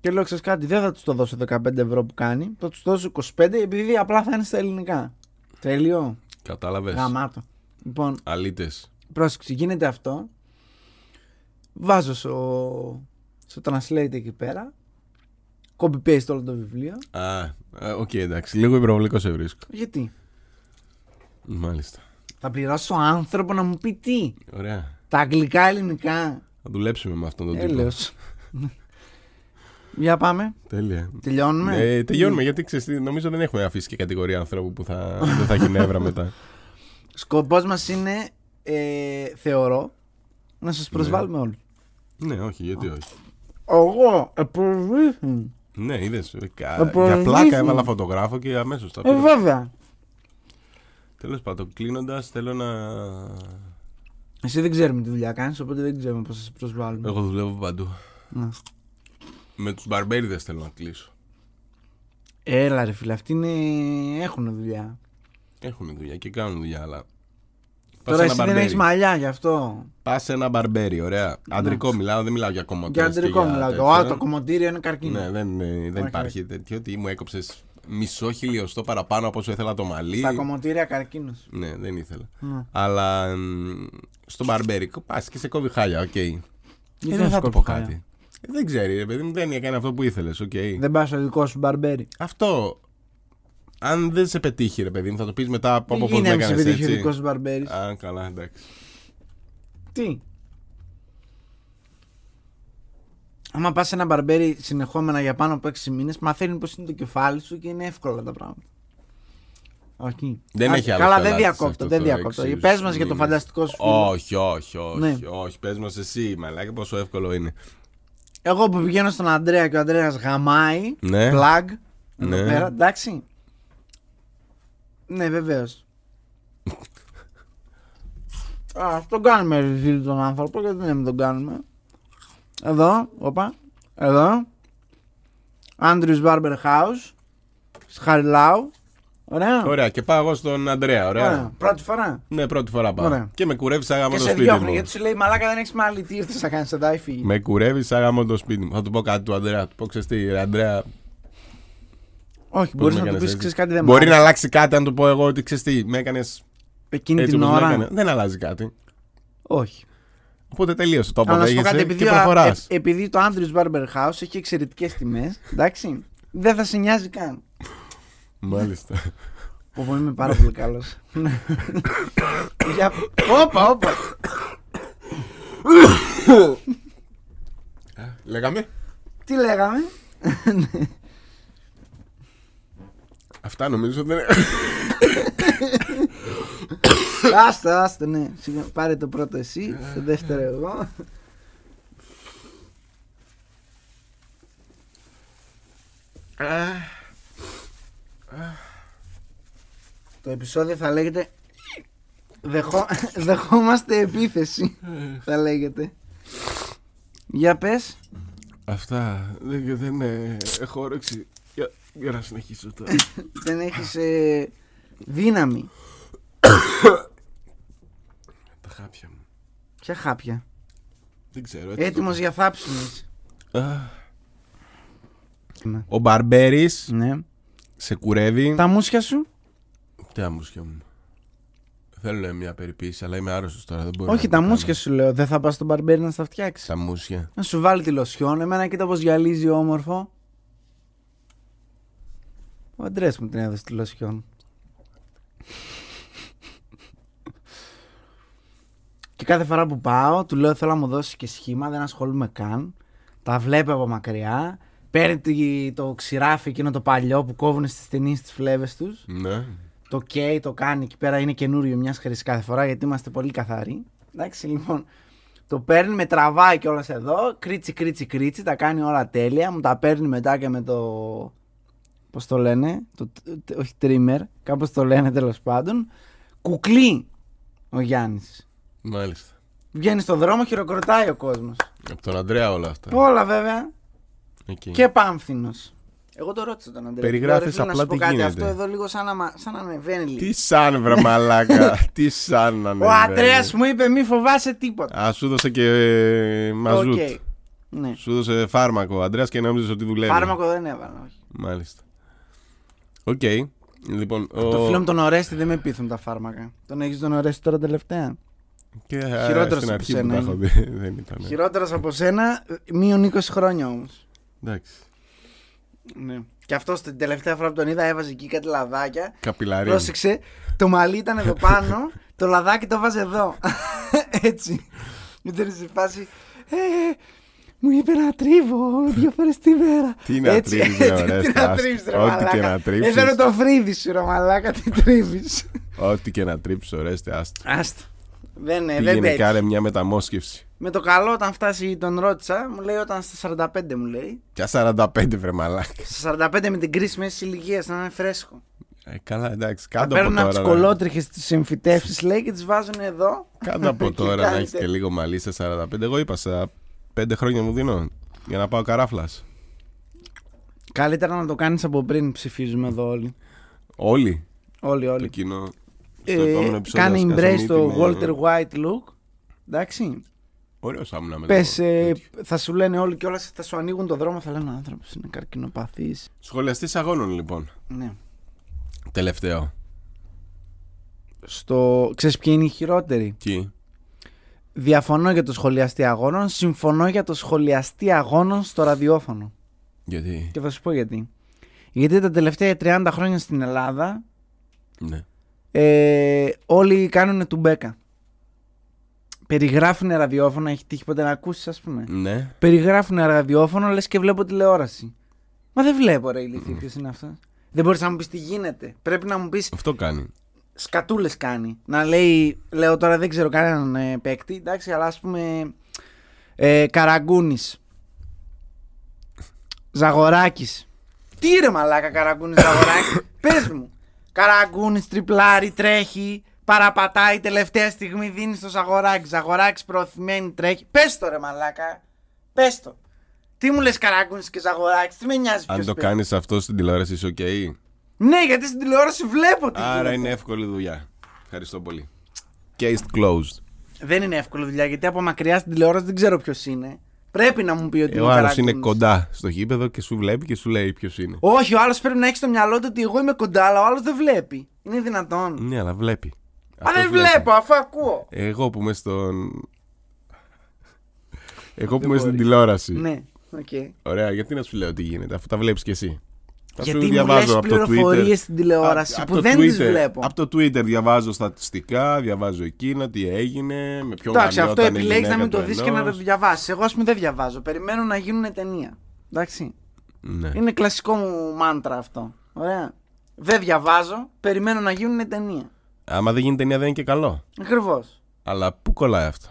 Speaker 1: και λέω: Ξέρεις κάτι, δεν θα τους το δώσω 15 ευρώ που κάνει, θα τους δώσω 25 επειδή απλά θα είναι στα ελληνικά. Τέλειο.
Speaker 2: Κατάλαβες.
Speaker 1: Γαμάτο. Λοιπόν,
Speaker 2: Αλήτες.
Speaker 1: πρόσεξε, γίνεται αυτό. Βάζω στο, στο translate εκεί πέρα. Copy paste όλο το βιβλίο.
Speaker 2: Α, α, οκ, εντάξει. Λίγο υπερβολικό σε βρίσκω.
Speaker 1: Γιατί;
Speaker 2: Μάλιστα.
Speaker 1: θα πληρώσω άνθρωπο να μου πει τι.
Speaker 2: Ωραία.
Speaker 1: Τα αγγλικά ελληνικά.
Speaker 2: Θα δουλέψουμε με αυτόν τον τύπο.
Speaker 1: Έλεος. Για πάμε.
Speaker 2: Τέλεια.
Speaker 1: Τελειώνουμε.
Speaker 2: Ε, τελειώνουμε γιατί ξέρεις, τι, νομίζω δεν έχουμε αφήσει και κατηγορία ανθρώπου που θα, δεν θα έχει νεύρα μετά.
Speaker 1: Σκοπός μας είναι, ε, θεωρώ, να σας προσβάλλουμε όλους.
Speaker 2: Ναι, όχι, γιατί όχι.
Speaker 1: Εγώ, επροβλήθη.
Speaker 2: Ναι, είδες. Για
Speaker 1: προηγήθη.
Speaker 2: πλάκα έβαλα φωτογράφο και αμέσως τα
Speaker 1: Ε,
Speaker 2: πήρα.
Speaker 1: βέβαια.
Speaker 2: Τέλος πάντων, κλείνοντας, θέλω να.
Speaker 1: Εσύ δεν ξέρουμε τι δουλειά κάνεις, οπότε δεν ξέρουμε πώς θα σε προσβάλλουμε.
Speaker 2: Εγώ δουλεύω παντού.
Speaker 1: Ναι.
Speaker 2: Με τους μπαρμπέριδες θέλω να κλείσω.
Speaker 1: Έλα, ρε φίλε, αυτοί είναι... έχουν δουλειά.
Speaker 2: Έχουν δουλειά και κάνουν δουλειά, αλλά.
Speaker 1: Τώρα εσύ δεν έχεις μαλλιά γι' αυτό.
Speaker 2: Πας σε ένα μπαρμπέρι, ωραία. Αντρικό μιλάω, δεν μιλάω για
Speaker 1: Για
Speaker 2: κομμωτέ.
Speaker 1: αντρικό μιλάω. Το, α, το κομμωτήριο είναι καρκίνο.
Speaker 2: Ναι, δεν, ε, δεν
Speaker 1: Όχι.
Speaker 2: υπάρχει τέτοιο ότι μου έκοψες μισό χιλιοστό παραπάνω από όσο ήθελα το μαλλί.
Speaker 1: Στα κομμωτήρια καρκίνος.
Speaker 2: Ναι, δεν ήθελα.
Speaker 1: Ναι.
Speaker 2: Αλλά μ, στο μπαρμπέρικο πας και σε κόβει χάλια, οκ. Ε,
Speaker 1: δεν
Speaker 2: δεν
Speaker 1: σε
Speaker 2: θα του
Speaker 1: κόβει
Speaker 2: πω
Speaker 1: χάλια;
Speaker 2: κάτι. Ε, Δεν ξέρει, ρε παιδί μου, δεν έκανε αυτό που ήθελες, οκ.
Speaker 1: Δεν πας στο δικό σου μπαρμπέρι.
Speaker 2: Αυτό. Αν δεν σε πετύχει, ρε παιδί μου, θα το πεις μετά από
Speaker 1: Τι
Speaker 2: πώ με
Speaker 1: γίνεται να σε
Speaker 2: έκανες
Speaker 1: πετύχει ο
Speaker 2: έτσι.
Speaker 1: δικός σου μπαρμπέρις;
Speaker 2: Α, καλά, εντάξει.
Speaker 1: Τι; Άμα πας σε ένα μπαρμπέρι συνεχόμενα για πάνω από 6 μήνες, μαθαίνει πώ είναι το κεφάλι σου και είναι εύκολα τα πράγματα. Όχι.
Speaker 2: Δεν
Speaker 1: Α,
Speaker 2: έχει άλλο
Speaker 1: Καλά,
Speaker 2: πελάτης
Speaker 1: δεν διακόπτω,
Speaker 2: αυτό
Speaker 1: δεν
Speaker 2: το
Speaker 1: διακόπτω.
Speaker 2: εξής
Speaker 1: Πες μας για το
Speaker 2: μήνες.
Speaker 1: φανταστικό σου φίλο.
Speaker 2: Όχι, όχι, όχι,
Speaker 1: Ναι.
Speaker 2: όχι. Πες μας εσύ, μαλάκα, πόσο εύκολο είναι.
Speaker 1: Εγώ που πηγαίνω στον Αντρέα και ο Αντρέας γαμάει.
Speaker 2: Ναι.
Speaker 1: Plug. Εδώ
Speaker 2: Ναι.
Speaker 1: πέρα, εντάξει. Ναι, βεβαίως. Α τον κάνουμε ρεζίλ τον άνθρωπο, γιατί δεν τον κάνουμε. Εδώ, όπα. Εδώ. Andrews Barber House. Σχαριλάου. Ωραία.
Speaker 2: Ωραία, και πάω εγώ στον Αντρέα, ωραία.
Speaker 1: Ωραία. Πρώτη φορά.
Speaker 2: Ναι, πρώτη φορά πάω.
Speaker 1: Ωραία.
Speaker 2: Και με κουρεύεις σαν γάμο
Speaker 1: Και
Speaker 2: το
Speaker 1: σε
Speaker 2: σπίτι
Speaker 1: διώχνει
Speaker 2: μου.
Speaker 1: γιατί σου λέει Μαλάκα δεν έχεις μάλλη. Τι ήρθες να κάνεις εδώ, ή φύγει.
Speaker 2: Με κουρεύεις σαν γάμο το σπίτι μου. Θα του πω κάτι του Αντρέα. Του πω, ξέρεις τι, ρε Αντρέα.
Speaker 1: Όχι,
Speaker 2: πώς
Speaker 1: μπορείς
Speaker 2: με
Speaker 1: να του
Speaker 2: έκανες
Speaker 1: πεις
Speaker 2: έτσι;
Speaker 1: ξέρεις κάτι δεν
Speaker 2: Μπορεί
Speaker 1: μ'
Speaker 2: να
Speaker 1: άρεσε.
Speaker 2: αλλάξει κάτι αν του πω εγώ ότι ξέρεις τι, με έκανες
Speaker 1: Εκείνη
Speaker 2: έτσι
Speaker 1: την
Speaker 2: όπως με
Speaker 1: ώρα.
Speaker 2: έκανες. Δεν αλλάζει κάτι.
Speaker 1: Όχι.
Speaker 2: Οπότε τελείωσε. Το
Speaker 1: Αλλά να σου πω
Speaker 2: αποδέχεσαι
Speaker 1: κάτι,
Speaker 2: και
Speaker 1: επειδή,
Speaker 2: προχωράς.
Speaker 1: ε, επειδή το Andrews Barber House έχει εξαιρετικές τιμές, εντάξει, δεν θα σε νοιάζει καν.
Speaker 2: Μάλιστα.
Speaker 1: Πω πω είμαι πάρα πολύ καλός. Για. Όπα, όπα.
Speaker 2: Λέγαμε.
Speaker 1: Τι λέγαμε;
Speaker 2: Αυτά νομίζω δεν.
Speaker 1: Άστα, άστα, ναι. Σιγά, Πάρε το πρώτο εσύ, το δεύτερο εγώ. Το επεισόδιο θα λέγεται Δεχό... Δεχόμαστε επίθεση Θα λέγεται. Για πες.
Speaker 2: Αυτά. Δεν, δεν ε, έχω όρεξη. Για, για να συνεχίσω τώρα.
Speaker 1: Δεν έχεις ε, δύναμη.
Speaker 2: Τα χάπια μου.
Speaker 1: Ποια χάπια;
Speaker 2: Δεν ξέρω. έτσι
Speaker 1: Έτοιμος
Speaker 2: το-
Speaker 1: για θάψιμες.
Speaker 2: Α, Ο Μπαρμπέρης.
Speaker 1: Ναι
Speaker 2: σε κουρεύει.
Speaker 1: Τα μουσια σου;
Speaker 2: Τι άμουσια μου. Θέλω μια περιποίηση, αλλά είμαι άρρωστος τώρα. Δεν μπορώ
Speaker 1: Όχι
Speaker 2: να
Speaker 1: τα
Speaker 2: το κάνω.
Speaker 1: μουσια σου λέω Δεν θα πας στον μπαρμπέρι να στα φτιάξεις
Speaker 2: Τα μουσια.
Speaker 1: Να σου βάλει τη λοσιόν Εμένα κοίτα πως γυαλίζει όμορφο Ο Αντρέας μου την έδωσε τη λοσιόν Και κάθε φορά που πάω Του λέω θέλω να μου δώσεις και σχήμα Δεν ασχολούμαι καν Τα βλέπει από μακριά Παίρνει τη- το ξηράφι εκείνο το παλιό Που κόβουν στις ταινίες τις φλέβες τους
Speaker 2: Ναι.
Speaker 1: το καίει, το κάνει εκεί πέρα είναι καινούριο μιας χρήση κάθε φορά γιατί είμαστε πολύ καθαροί. Εντάξει, λοιπόν. Το παίρνει, με τραβάει κιόλας εδώ. Κρίτσι, κρίτσι, κρίτσι. Τα κάνει όλα τέλεια. Μου τα παίρνει μετά και με το. Πώς το λένε. Το, τ- όχι trimmer. Κάπως το λένε τέλος πάντων. Κουκλί ο Γιάννης.
Speaker 2: Μάλιστα.
Speaker 1: Βγαίνει στον δρόμο, χειροκροτάει ο κόσμος.
Speaker 2: Από τον Αντρέα όλα αυτά.
Speaker 1: Όλα βέβαια.
Speaker 2: Εκεί.
Speaker 1: Και πάμφθηνο. Εγώ το ρώτησα τον Αντρέα.
Speaker 2: Περιγράφεις
Speaker 1: Λέω, ρε φίλε, να
Speaker 2: απλά
Speaker 1: σου πω
Speaker 2: τι
Speaker 1: κάτι,
Speaker 2: γίνεται.
Speaker 1: Αυτό εδώ λίγο σαν να, μα- σαν να ανεβαίνει λίγο.
Speaker 2: Τι σαν βρε μαλάκα. Τι σαν να
Speaker 1: Ο
Speaker 2: ανεβαίνει.
Speaker 1: Αντρέας μου είπε μη φοβάσαι τίποτα.
Speaker 2: Α, σου 'δωσε και ε, μαζούτ.
Speaker 1: Οκ. Ναι.
Speaker 2: Σου 'δωσε φάρμακο ο Αντρέας και νόμιζες ότι δουλεύει.
Speaker 1: Φάρμακο δεν έβαλα. Όχι.
Speaker 2: Μάλιστα. Οκ. Λοιπόν, ο...
Speaker 1: Το φίλο μου τον Ορέστη δεν με πείθουν τα φάρμακα. Τον έχεις τον Ορέστη τώρα τελευταία;
Speaker 2: Και ε,
Speaker 1: Χειρότερος
Speaker 2: στην
Speaker 1: από
Speaker 2: αρχή που
Speaker 1: σένα
Speaker 2: τα έχω
Speaker 1: είναι.
Speaker 2: δει. δεν ήταν.
Speaker 1: Χειρότερος από σένα, μείον 20 χρόνια όμως.
Speaker 2: Εντάξει.
Speaker 1: Ναι. Και αυτός την τελευταία φορά που τον είδα έβαζε εκεί κάτι λαδάκια.
Speaker 2: Καπιλαρί.
Speaker 1: Πρόσεξε, το μαλλί ήταν εδώ πάνω, το λαδάκι το βάζε εδώ. Έτσι. Ήταν σε φάση. Ε, μου είπε να τρίβω δύο φορές τη μέρα.
Speaker 2: Τι να
Speaker 1: Έτσι,
Speaker 2: τρίβεις, ρε,
Speaker 1: έτσι,
Speaker 2: ωραία,
Speaker 1: Τι να
Speaker 2: στάσ'
Speaker 1: τρίβεις, ρε
Speaker 2: ό,τι
Speaker 1: μαλάκα.
Speaker 2: και να τρίψεις.
Speaker 1: Ε, θέλω το φρύδι σου, ρε μαλάκα, τι τρίβεις.
Speaker 2: Ό,τι και να τρίψεις, ωραίστε, άστα.
Speaker 1: Άστα. Δεν, ε, δεν
Speaker 2: Πήγαινε
Speaker 1: τέτοιο.
Speaker 2: κάρε μια μεταμόσχευση.
Speaker 1: Με το καλό, όταν φτάσει τον ρώτησα, μου λέει όταν στα 45 μου λέει.
Speaker 2: Πια 45 βρε μαλάκα.
Speaker 1: Στα 45 με την κρίση μέση ηλικίας να είναι φρέσκο.
Speaker 2: Ε, καλά, εντάξει,
Speaker 1: Θα
Speaker 2: κάτω από
Speaker 1: παίρνουν από
Speaker 2: τώρα.
Speaker 1: τι
Speaker 2: να-
Speaker 1: κολότριχε τις εμφυτεύσει, λέει, και τις βάζουν εδώ.
Speaker 2: Κάτω από
Speaker 1: Και
Speaker 2: τώρα να έχεις
Speaker 1: κάνετε.
Speaker 2: και λίγο μαλλί σε 45. Εγώ είπα σε 5 χρόνια μου δίνω για να πάω καράφλας.
Speaker 1: Καλύτερα να το κάνεις από πριν, ψηφίζουμε εδώ όλοι.
Speaker 2: Όλοι.
Speaker 1: Όλοι,
Speaker 2: Το
Speaker 1: όλοι.
Speaker 2: κοινό. Στο
Speaker 1: Ε,
Speaker 2: επόμενο επεισόδιο
Speaker 1: κάνει
Speaker 2: θα σκάσω
Speaker 1: embrace το
Speaker 2: μύτη με-
Speaker 1: Walter White look. Εντάξει.
Speaker 2: Ωραίος άμυνα με
Speaker 1: Πες,
Speaker 2: το-
Speaker 1: θα σου λένε όλοι και όλα θα σου ανοίγουν το δρόμο. Θα λένε ο άνθρωπος είναι καρκινοπαθής.
Speaker 2: Σχολιαστής αγώνων λοιπόν.
Speaker 1: Ναι.
Speaker 2: Τελευταίο.
Speaker 1: Στο. Ξέρεις ποιοι είναι οι χειρότεροι;
Speaker 2: Εκεί.
Speaker 1: Διαφωνώ για το σχολιαστή αγώνων. Συμφωνώ για το σχολιαστή αγώνων στο ραδιόφωνο.
Speaker 2: Γιατί;
Speaker 1: Και θα σου πω γιατί. Γιατί τα τελευταία 30 χρόνια στην Ελλάδα
Speaker 2: Ναι.
Speaker 1: ε, όλοι κάνουν τουμπέκα. Περιγράφουν ραδιόφωνο, έχει τύχει ποτέ να ακούσεις, ας πούμε.
Speaker 2: Ναι.
Speaker 1: Περιγράφουν ραδιόφωνο, λες και βλέπω τηλεόραση. Μα δεν βλέπω, ρε ηλίθεια, ποιος είναι αυτός. Δεν μπορείς να μου πεις τι γίνεται. Πρέπει να μου πεις
Speaker 2: Αυτό κάνει.
Speaker 1: σκατούλες κάνει. Να λέει, λέω τώρα δεν ξέρω κανέναν ε, παίκτη, εντάξει, αλλά ας πούμε. Ε, Καραγκούνης. Ζαγοράκης. Τι ρε μαλάκα Καραγκούνης Ζαγοράκης. Πες μου. Καραγκούνης τριπλάρει, τρέχει, παραπατάει τελευταία στιγμή, δίνει στο Ζαγοράκη. Ζαγοράκη προωθημένη τρέχει. Πες το ρε μαλάκα. Πες το. Τι μου λες Καραγκούνη και Ζαγοράκης, τι με νοιάζει
Speaker 2: Αν
Speaker 1: ποιος
Speaker 2: το
Speaker 1: παίζει.
Speaker 2: κάνεις αυτό στην τηλεόραση, είσαι οκ.
Speaker 1: Ναι, γιατί στην τηλεόραση βλέπω τι
Speaker 2: Άρα
Speaker 1: γίνεται.
Speaker 2: είναι εύκολη δουλειά. Ευχαριστώ πολύ. Case closed.
Speaker 1: Δεν είναι εύκολη δουλειά γιατί από μακριά στην τηλεόραση δεν ξέρω ποιος είναι. Πρέπει να μου πει ότι
Speaker 2: Ε, Ο
Speaker 1: είναι
Speaker 2: άλλος
Speaker 1: Καραγκούνης.
Speaker 2: είναι κοντά στο γήπεδο και σου βλέπει και σου λέει ποιος είναι.
Speaker 1: Όχι, ο άλλος πρέπει να έχει στο μυαλό του ότι εγώ είμαι κοντά, αλλά ο άλλος δεν βλέπει. Είναι δυνατόν.
Speaker 2: Ναι, αλλά βλέπει.
Speaker 1: Α,
Speaker 2: Αυτός
Speaker 1: δεν
Speaker 2: βλέπει.
Speaker 1: βλέπω, αφού ακούω.
Speaker 2: Εγώ που είμαι στον. Εγώ που είμαι στην
Speaker 1: μπορείς.
Speaker 2: τηλεόραση.
Speaker 1: Ναι, οκ.
Speaker 2: Ωραία, γιατί να σου λέω τι γίνεται, αφού τα βλέπεις κι εσύ. Θα
Speaker 1: Γιατί
Speaker 2: σου
Speaker 1: μου
Speaker 2: διαβάζω
Speaker 1: λες
Speaker 2: από το
Speaker 1: πληροφορίες
Speaker 2: Twitter.
Speaker 1: στην τηλεόραση
Speaker 2: Α- από
Speaker 1: που
Speaker 2: το
Speaker 1: δεν
Speaker 2: Twitter,
Speaker 1: τις βλέπω.
Speaker 2: Από το Twitter διαβάζω στατιστικά, διαβάζω εκείνο, τι έγινε, με ποιον
Speaker 1: Εντάξει, αυτό
Speaker 2: γαμιόταν η
Speaker 1: επιλέγεις να
Speaker 2: γυναίκα
Speaker 1: μην το
Speaker 2: του
Speaker 1: δεις και να το
Speaker 2: ενός.
Speaker 1: διαβάσεις. Εγώ, ας πούμε, δεν διαβάζω. Περιμένω να γίνουν ταινία. Εντάξει.
Speaker 2: Ναι.
Speaker 1: Είναι κλασικό μου μάντρα αυτό. Ωραία. Δεν διαβάζω, περιμένω να γίνουν ταινία.
Speaker 2: Άμα δεν γίνει ταινία δεν είναι και καλό.
Speaker 1: Ακριβώς.
Speaker 2: Αλλά πού κολλάει αυτό;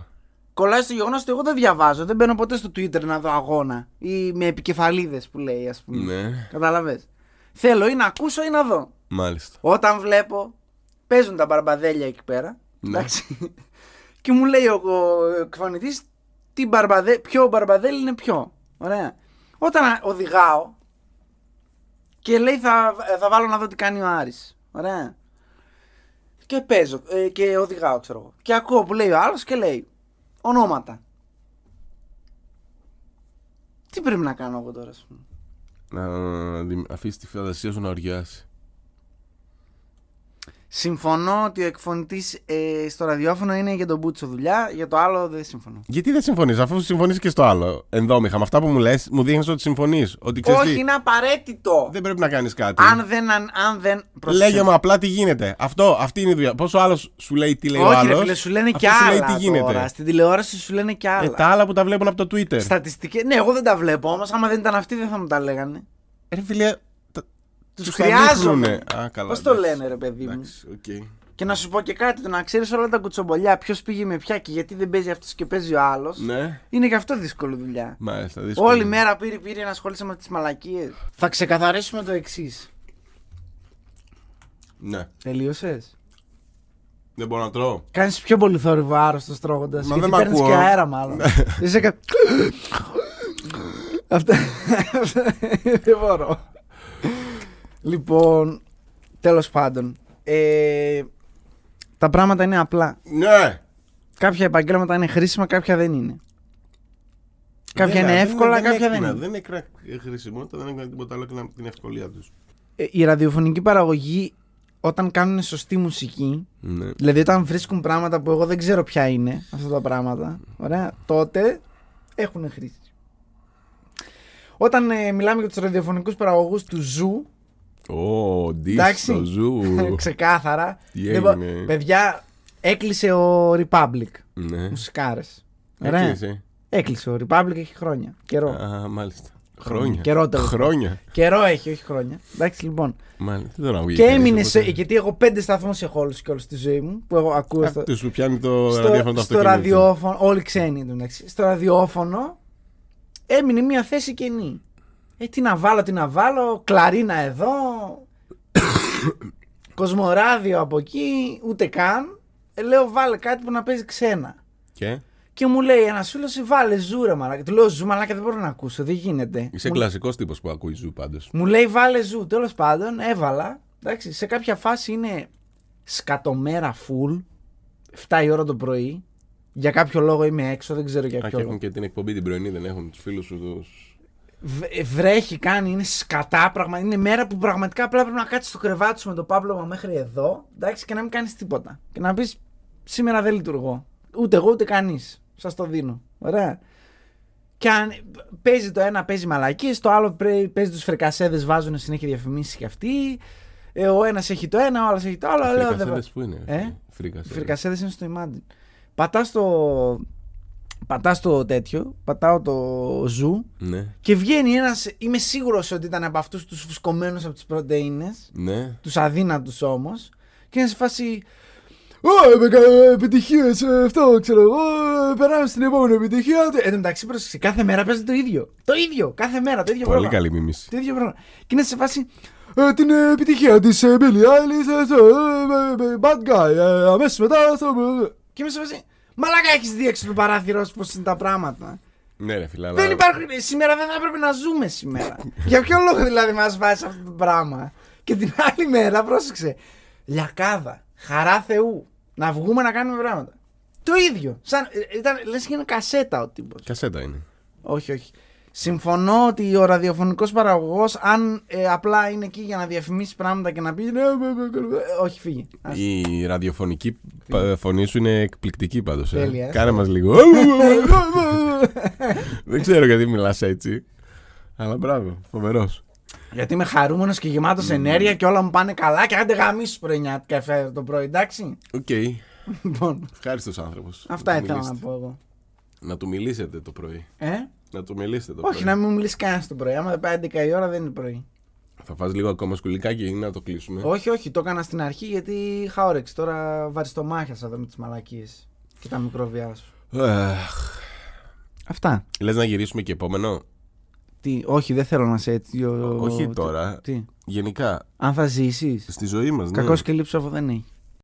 Speaker 1: Κολλάει στο γεγονός ότι εγώ δεν διαβάζω. Δεν μπαίνω ποτέ στο Twitter να δω αγώνα. Ή με επικεφαλίδες που λέει, ας πούμε.
Speaker 2: Ναι,
Speaker 1: Καταλαβες. Θέλω ή να ακούσω ή να δω.
Speaker 2: μάλιστα.
Speaker 1: Όταν βλέπω, παίζουν τα μπαρμπαδέλια εκεί πέρα.
Speaker 2: Ναι.
Speaker 1: Εντάξει. και μου λέει ο, ο εκφωνητής τι μπαρμπαδέ, ποιο μπαρμπαδέλι είναι ποιο. Ωραία. Όταν α- οδηγάω και λέει θα, θα βάλω να δω τι κάνει ο Άρης. Ωραία. Και παίζω ε, και οδηγάω ξέρω εγώ. Και ακούω που λέει ο άλλος και λέει ονόματα. Τι πρέπει να κάνω εγώ τώρα, ας πούμε.
Speaker 2: Να δι- αφήσει τη φαντασία σου να οριάσει.
Speaker 1: Συμφωνώ ότι ο εκφωνητής ε, στο ραδιόφωνο είναι για τον Μπούτσο δουλειά, για το άλλο δεν συμφωνώ.
Speaker 2: Γιατί δεν συμφωνείς, αφού συμφωνείς και στο άλλο. Ενδόμηχα, με αυτά που μου λες, μου δείχνεις ότι συμφωνείς. Ότι ξέρεις
Speaker 1: Όχι,
Speaker 2: τι,
Speaker 1: είναι απαραίτητο.
Speaker 2: δεν πρέπει να κάνεις κάτι.
Speaker 1: Αν δεν. Αν, αν δεν προσέχει.
Speaker 2: Λέγε μου απλά τι γίνεται. Αυτό, αυτή είναι η δουλειά. Πόσο άλλος σου λέει τι λέει ο
Speaker 1: Όχι,
Speaker 2: άλλος.
Speaker 1: ρε φίλε, σου λένε και άλλα.
Speaker 2: λέει τι γίνεται.
Speaker 1: Τώρα. Στην τηλεόραση σου λένε και άλλα.
Speaker 2: Ε, τα άλλα που τα βλέπουν από το Twitter.
Speaker 1: Στατιστικές. Ναι, εγώ δεν τα βλέπω όμως. Άμα δεν ήταν αυτοί, δεν θα μου τα λέγανε.
Speaker 2: Ε, Ρε φίλε, τα-
Speaker 1: Τους
Speaker 2: τους τα
Speaker 1: χρειάζομαι.
Speaker 2: δείχνουνε. Α, καλά,
Speaker 1: Πώς το
Speaker 2: εντάξει.
Speaker 1: λένε, ρε παιδί μου;
Speaker 2: Εντάξει, οκ.
Speaker 1: Και να σου πω και κάτι, το να ξέρεις όλα τα κουτσομπολιά, ποιος πήγε με ποια και γιατί δεν παίζει αυτός και παίζει ο άλλος.
Speaker 2: Ναι,
Speaker 1: Είναι και αυτό δύσκολη δουλειά.
Speaker 2: μάλιστα. δύσκολο.
Speaker 1: Όλη μέρα πήρε πήρε να ασχολείσαι με τις μαλακίες. Θα ξεκαθαρίσουμε το εξής.
Speaker 2: Ναι.
Speaker 1: Τελείωσες;
Speaker 2: Δεν μπορώ να τρώω.
Speaker 1: Κάνεις πιο πολύ θόρυβο άρρωστος τρώγοντας.
Speaker 2: Μα
Speaker 1: Γιατί
Speaker 2: δεν μ'
Speaker 1: παίρνεις
Speaker 2: ακούω.
Speaker 1: και αέρα, μάλλον. Είσαι κα... Αυτά. δεν μπορώ. Λοιπόν, τέλος πάντων. Ε, τα πράγματα είναι απλά.
Speaker 2: Ναι!
Speaker 1: Κάποια επαγγέλματα είναι χρήσιμα, κάποια δεν είναι. Κάποια
Speaker 2: Δεν-
Speaker 1: είναι
Speaker 2: δεν-
Speaker 1: εύκολα,
Speaker 2: δεν
Speaker 1: κάποια δεν
Speaker 2: έκρινα.
Speaker 1: είναι.
Speaker 2: Δεν έκρινα χρησιμότητα, δεν έκρινα τίποτα άλλο και την ευκολία τους.
Speaker 1: Ε, η ραδιοφωνική παραγωγή, όταν κάνουν σωστή μουσική,
Speaker 2: Ναι.
Speaker 1: Δηλαδή όταν βρίσκουν πράγματα που εγώ δεν ξέρω ποια είναι αυτά τα πράγματα, ωραία, τότε έχουν χρήση. Όταν ε, μιλάμε για τους ραδιοφωνικούς παραγωγούς του Ζου,
Speaker 2: Ω,
Speaker 1: Εντάξει.
Speaker 2: ντύσο, ζου.
Speaker 1: ξεκάθαρα,
Speaker 2: Τι
Speaker 1: δεν μπο-
Speaker 2: έγινε;
Speaker 1: παιδιά, έκλεισε ο Republic,
Speaker 2: Ναι.
Speaker 1: μουσικάρες. Ωραία.
Speaker 2: Έκλεισε.
Speaker 1: Έκλεισε ο Republic, έχει χρόνια, καιρό.
Speaker 2: Α, μάλιστα. Χρόνια.
Speaker 1: Καιρό τέλος πάντων.
Speaker 2: Χρόνια.
Speaker 1: Καιρό έχει, όχι χρόνια. Εντάξει λοιπόν.
Speaker 2: Μάλιστα. Δεν τον ακούγει.
Speaker 1: Και
Speaker 2: κανείς,
Speaker 1: έμεινε σε.
Speaker 2: οπότε.
Speaker 1: Γιατί έχω πέντε σταθμούς έχω όλους και όλους στη ζωή μου που εγώ ακούω στο,
Speaker 2: Αυτό σου πιάνει το
Speaker 1: στο,
Speaker 2: ραδιόφωνο του
Speaker 1: στο
Speaker 2: αυτοκίνητου.
Speaker 1: ραδιόφωνο. Όλοι ξένοι του μεταξύ. Στο ραδιόφωνο έμεινε μια θέση κενή. Ε, τι να βάλω, τι να βάλω. Κλαρίνα εδώ. Κοσμοράδιο από εκεί. Ούτε καν. Ε, λέω βάλε κάτι που να παίζει ξένα.
Speaker 2: Και;
Speaker 1: Και μου λέει ένας φίλος, βάλε ζούρα μαλάκα. Του λέω ζου μαλάκα δεν μπορώ να ακούσω, δεν γίνεται.
Speaker 2: είσαι
Speaker 1: μου,
Speaker 2: κλασικός τύπος που ακούει ζου πάντως.
Speaker 1: μου λέει βάλε ζου. Τέλος πάντων, έβαλα. Εντάξει, σε κάποια φάση είναι σκατομέρα full. 7 η ώρα το πρωί. Για κάποιο λόγο είμαι έξω, δεν ξέρω για
Speaker 2: Α, και
Speaker 1: ποιο λόγο.
Speaker 2: έχουν και την εκπομπή την πρωινή, δεν έχουν τους φίλους σου του.
Speaker 1: Β- Βρέχει, κάνει, είναι σκατά πράγμα. Είναι μέρα που πραγματικά απλά πρέπει να κάτσεις στο κρεβάτι σου με το πάπλωμα μέχρι εδώ. Εντάξει, και να μην κάνεις τίποτα. Και να πεις σήμερα δεν λειτουργώ. Ούτε εγώ ούτε κανείς. Σας το δίνω. Ωραία. Και αν παίζει το ένα, παίζει μαλακίες, το άλλο πρέ- παίζει τους φρικασέδες, βάζουν συνέχεια διαφημίσεις και αυτοί. Ε, ο ένας έχει το ένα, ο άλλος έχει το άλλο. Λέω, δεν
Speaker 2: Φρικασέδες
Speaker 1: βάζω.
Speaker 2: που είναι.
Speaker 1: Ε;
Speaker 2: Οι
Speaker 1: Οι
Speaker 2: Φρικασέδες.
Speaker 1: φρικασέδες είναι στο Imagine. Πατάς το. Πατάς το τέτοιο, πατάω το ζου
Speaker 2: Ναι,
Speaker 1: και βγαίνει ένας. Είμαι σίγουρος ότι ήταν από αυτούς τους φουσκωμένους από τις πρωτενε,
Speaker 2: ναι.
Speaker 1: τους αδύνατους όμως. Και είναι σε φάση. Ω, επιτυχίες, αυτό ξέρω εγώ. ε, Περάμε στην επόμενη επιτυχία. Ε, εν τω μεταξύ, πρόσεξε, κάθε μέρα παίζει το ίδιο. Το ίδιο, κάθε μέρα το ίδιο
Speaker 2: Πολύ
Speaker 1: πρόγραμμα.
Speaker 2: καλή μίμηση.
Speaker 1: Το ίδιο πρόγραμμα. Και είναι σε φάση. ε, την ε, επιτυχία της ε, Billie Eilish, ε, στο, ε, ε, ε, Bad Guy, ε, αμέσως μετά. Στο, ε, ε. και είμαι σε φάση. Μαλάκα έχεις δει έξω το παράθυρος πώς είναι τα πράγματα.
Speaker 2: Ναι, ρε φιλά.
Speaker 1: Δεν υπάρχουν. Σήμερα δεν θα έπρεπε να ζούμε σήμερα. Για ποιο λόγο δηλαδή μας βάζεις αυτό το πράγμα; Και την άλλη μέρα, πρόσεξε. Λιακάδα. Χαρά Θεού. Να βγούμε να κάνουμε πράγματα. Το ίδιο. Σαν, ε, ήταν, λες και είναι κασέτα ο τύπος.
Speaker 2: Κασέτα είναι.
Speaker 1: Όχι, όχι. Συμφωνώ ότι ο ραδιοφωνικός παραγωγός αν ε, απλά είναι εκεί για να διαφημίσει πράγματα και να πει. «Ναι, ναι, ναι, ναι, ναι», όχι, φύγει. Ας-
Speaker 2: Η ραδιοφωνική πα- φωνή σου είναι εκπληκτική πάντως.
Speaker 1: Τέλεια, ε.
Speaker 2: Κάνε μας λίγο. Δεν ξέρω γιατί μιλάς έτσι. Αλλά μπράβο, φοβερός.
Speaker 1: Γιατί είμαι χαρούμενος και γεμάτος ενέργεια και όλα μου πάνε καλά και άντε γαμίσου πρωινιάτικα εφέ το πρωί, εντάξει.
Speaker 2: Οκ.
Speaker 1: Λοιπόν,
Speaker 2: Ευχάριστος άνθρωπος.
Speaker 1: αυτά ήθελα να πω εγώ.
Speaker 2: Να του μιλήσετε το πρωί.
Speaker 1: Ε;
Speaker 2: Να του μιλήσετε το
Speaker 1: Όχι,
Speaker 2: πρωί.
Speaker 1: να μην μου μιλήσεις κανένας το πρωί. Άμα δεν πάει 11 η ώρα δεν είναι πρωί.
Speaker 2: Θα φας λίγο ακόμα σκουλικάκι ή να το κλείσουμε.
Speaker 1: Όχι, όχι, το έκανα στην αρχή γιατί είχα όρεξη. Τώρα βαριστομάχιασα εδώ με τις μαλακίες και τα μικρόβια σου.
Speaker 2: Αχ.
Speaker 1: Αυτά.
Speaker 2: Λες να γυρίσουμε και επόμενο;
Speaker 1: Τι, όχι, δεν θέλω να σε έτσι. ο-
Speaker 2: όχι
Speaker 1: τι-
Speaker 2: τώρα.
Speaker 1: Τι,
Speaker 2: Γενικά,
Speaker 1: αν θα ζήσεις.
Speaker 2: στη ζωή μας. Ναι.
Speaker 1: Κακός και λείψος δεν έχει.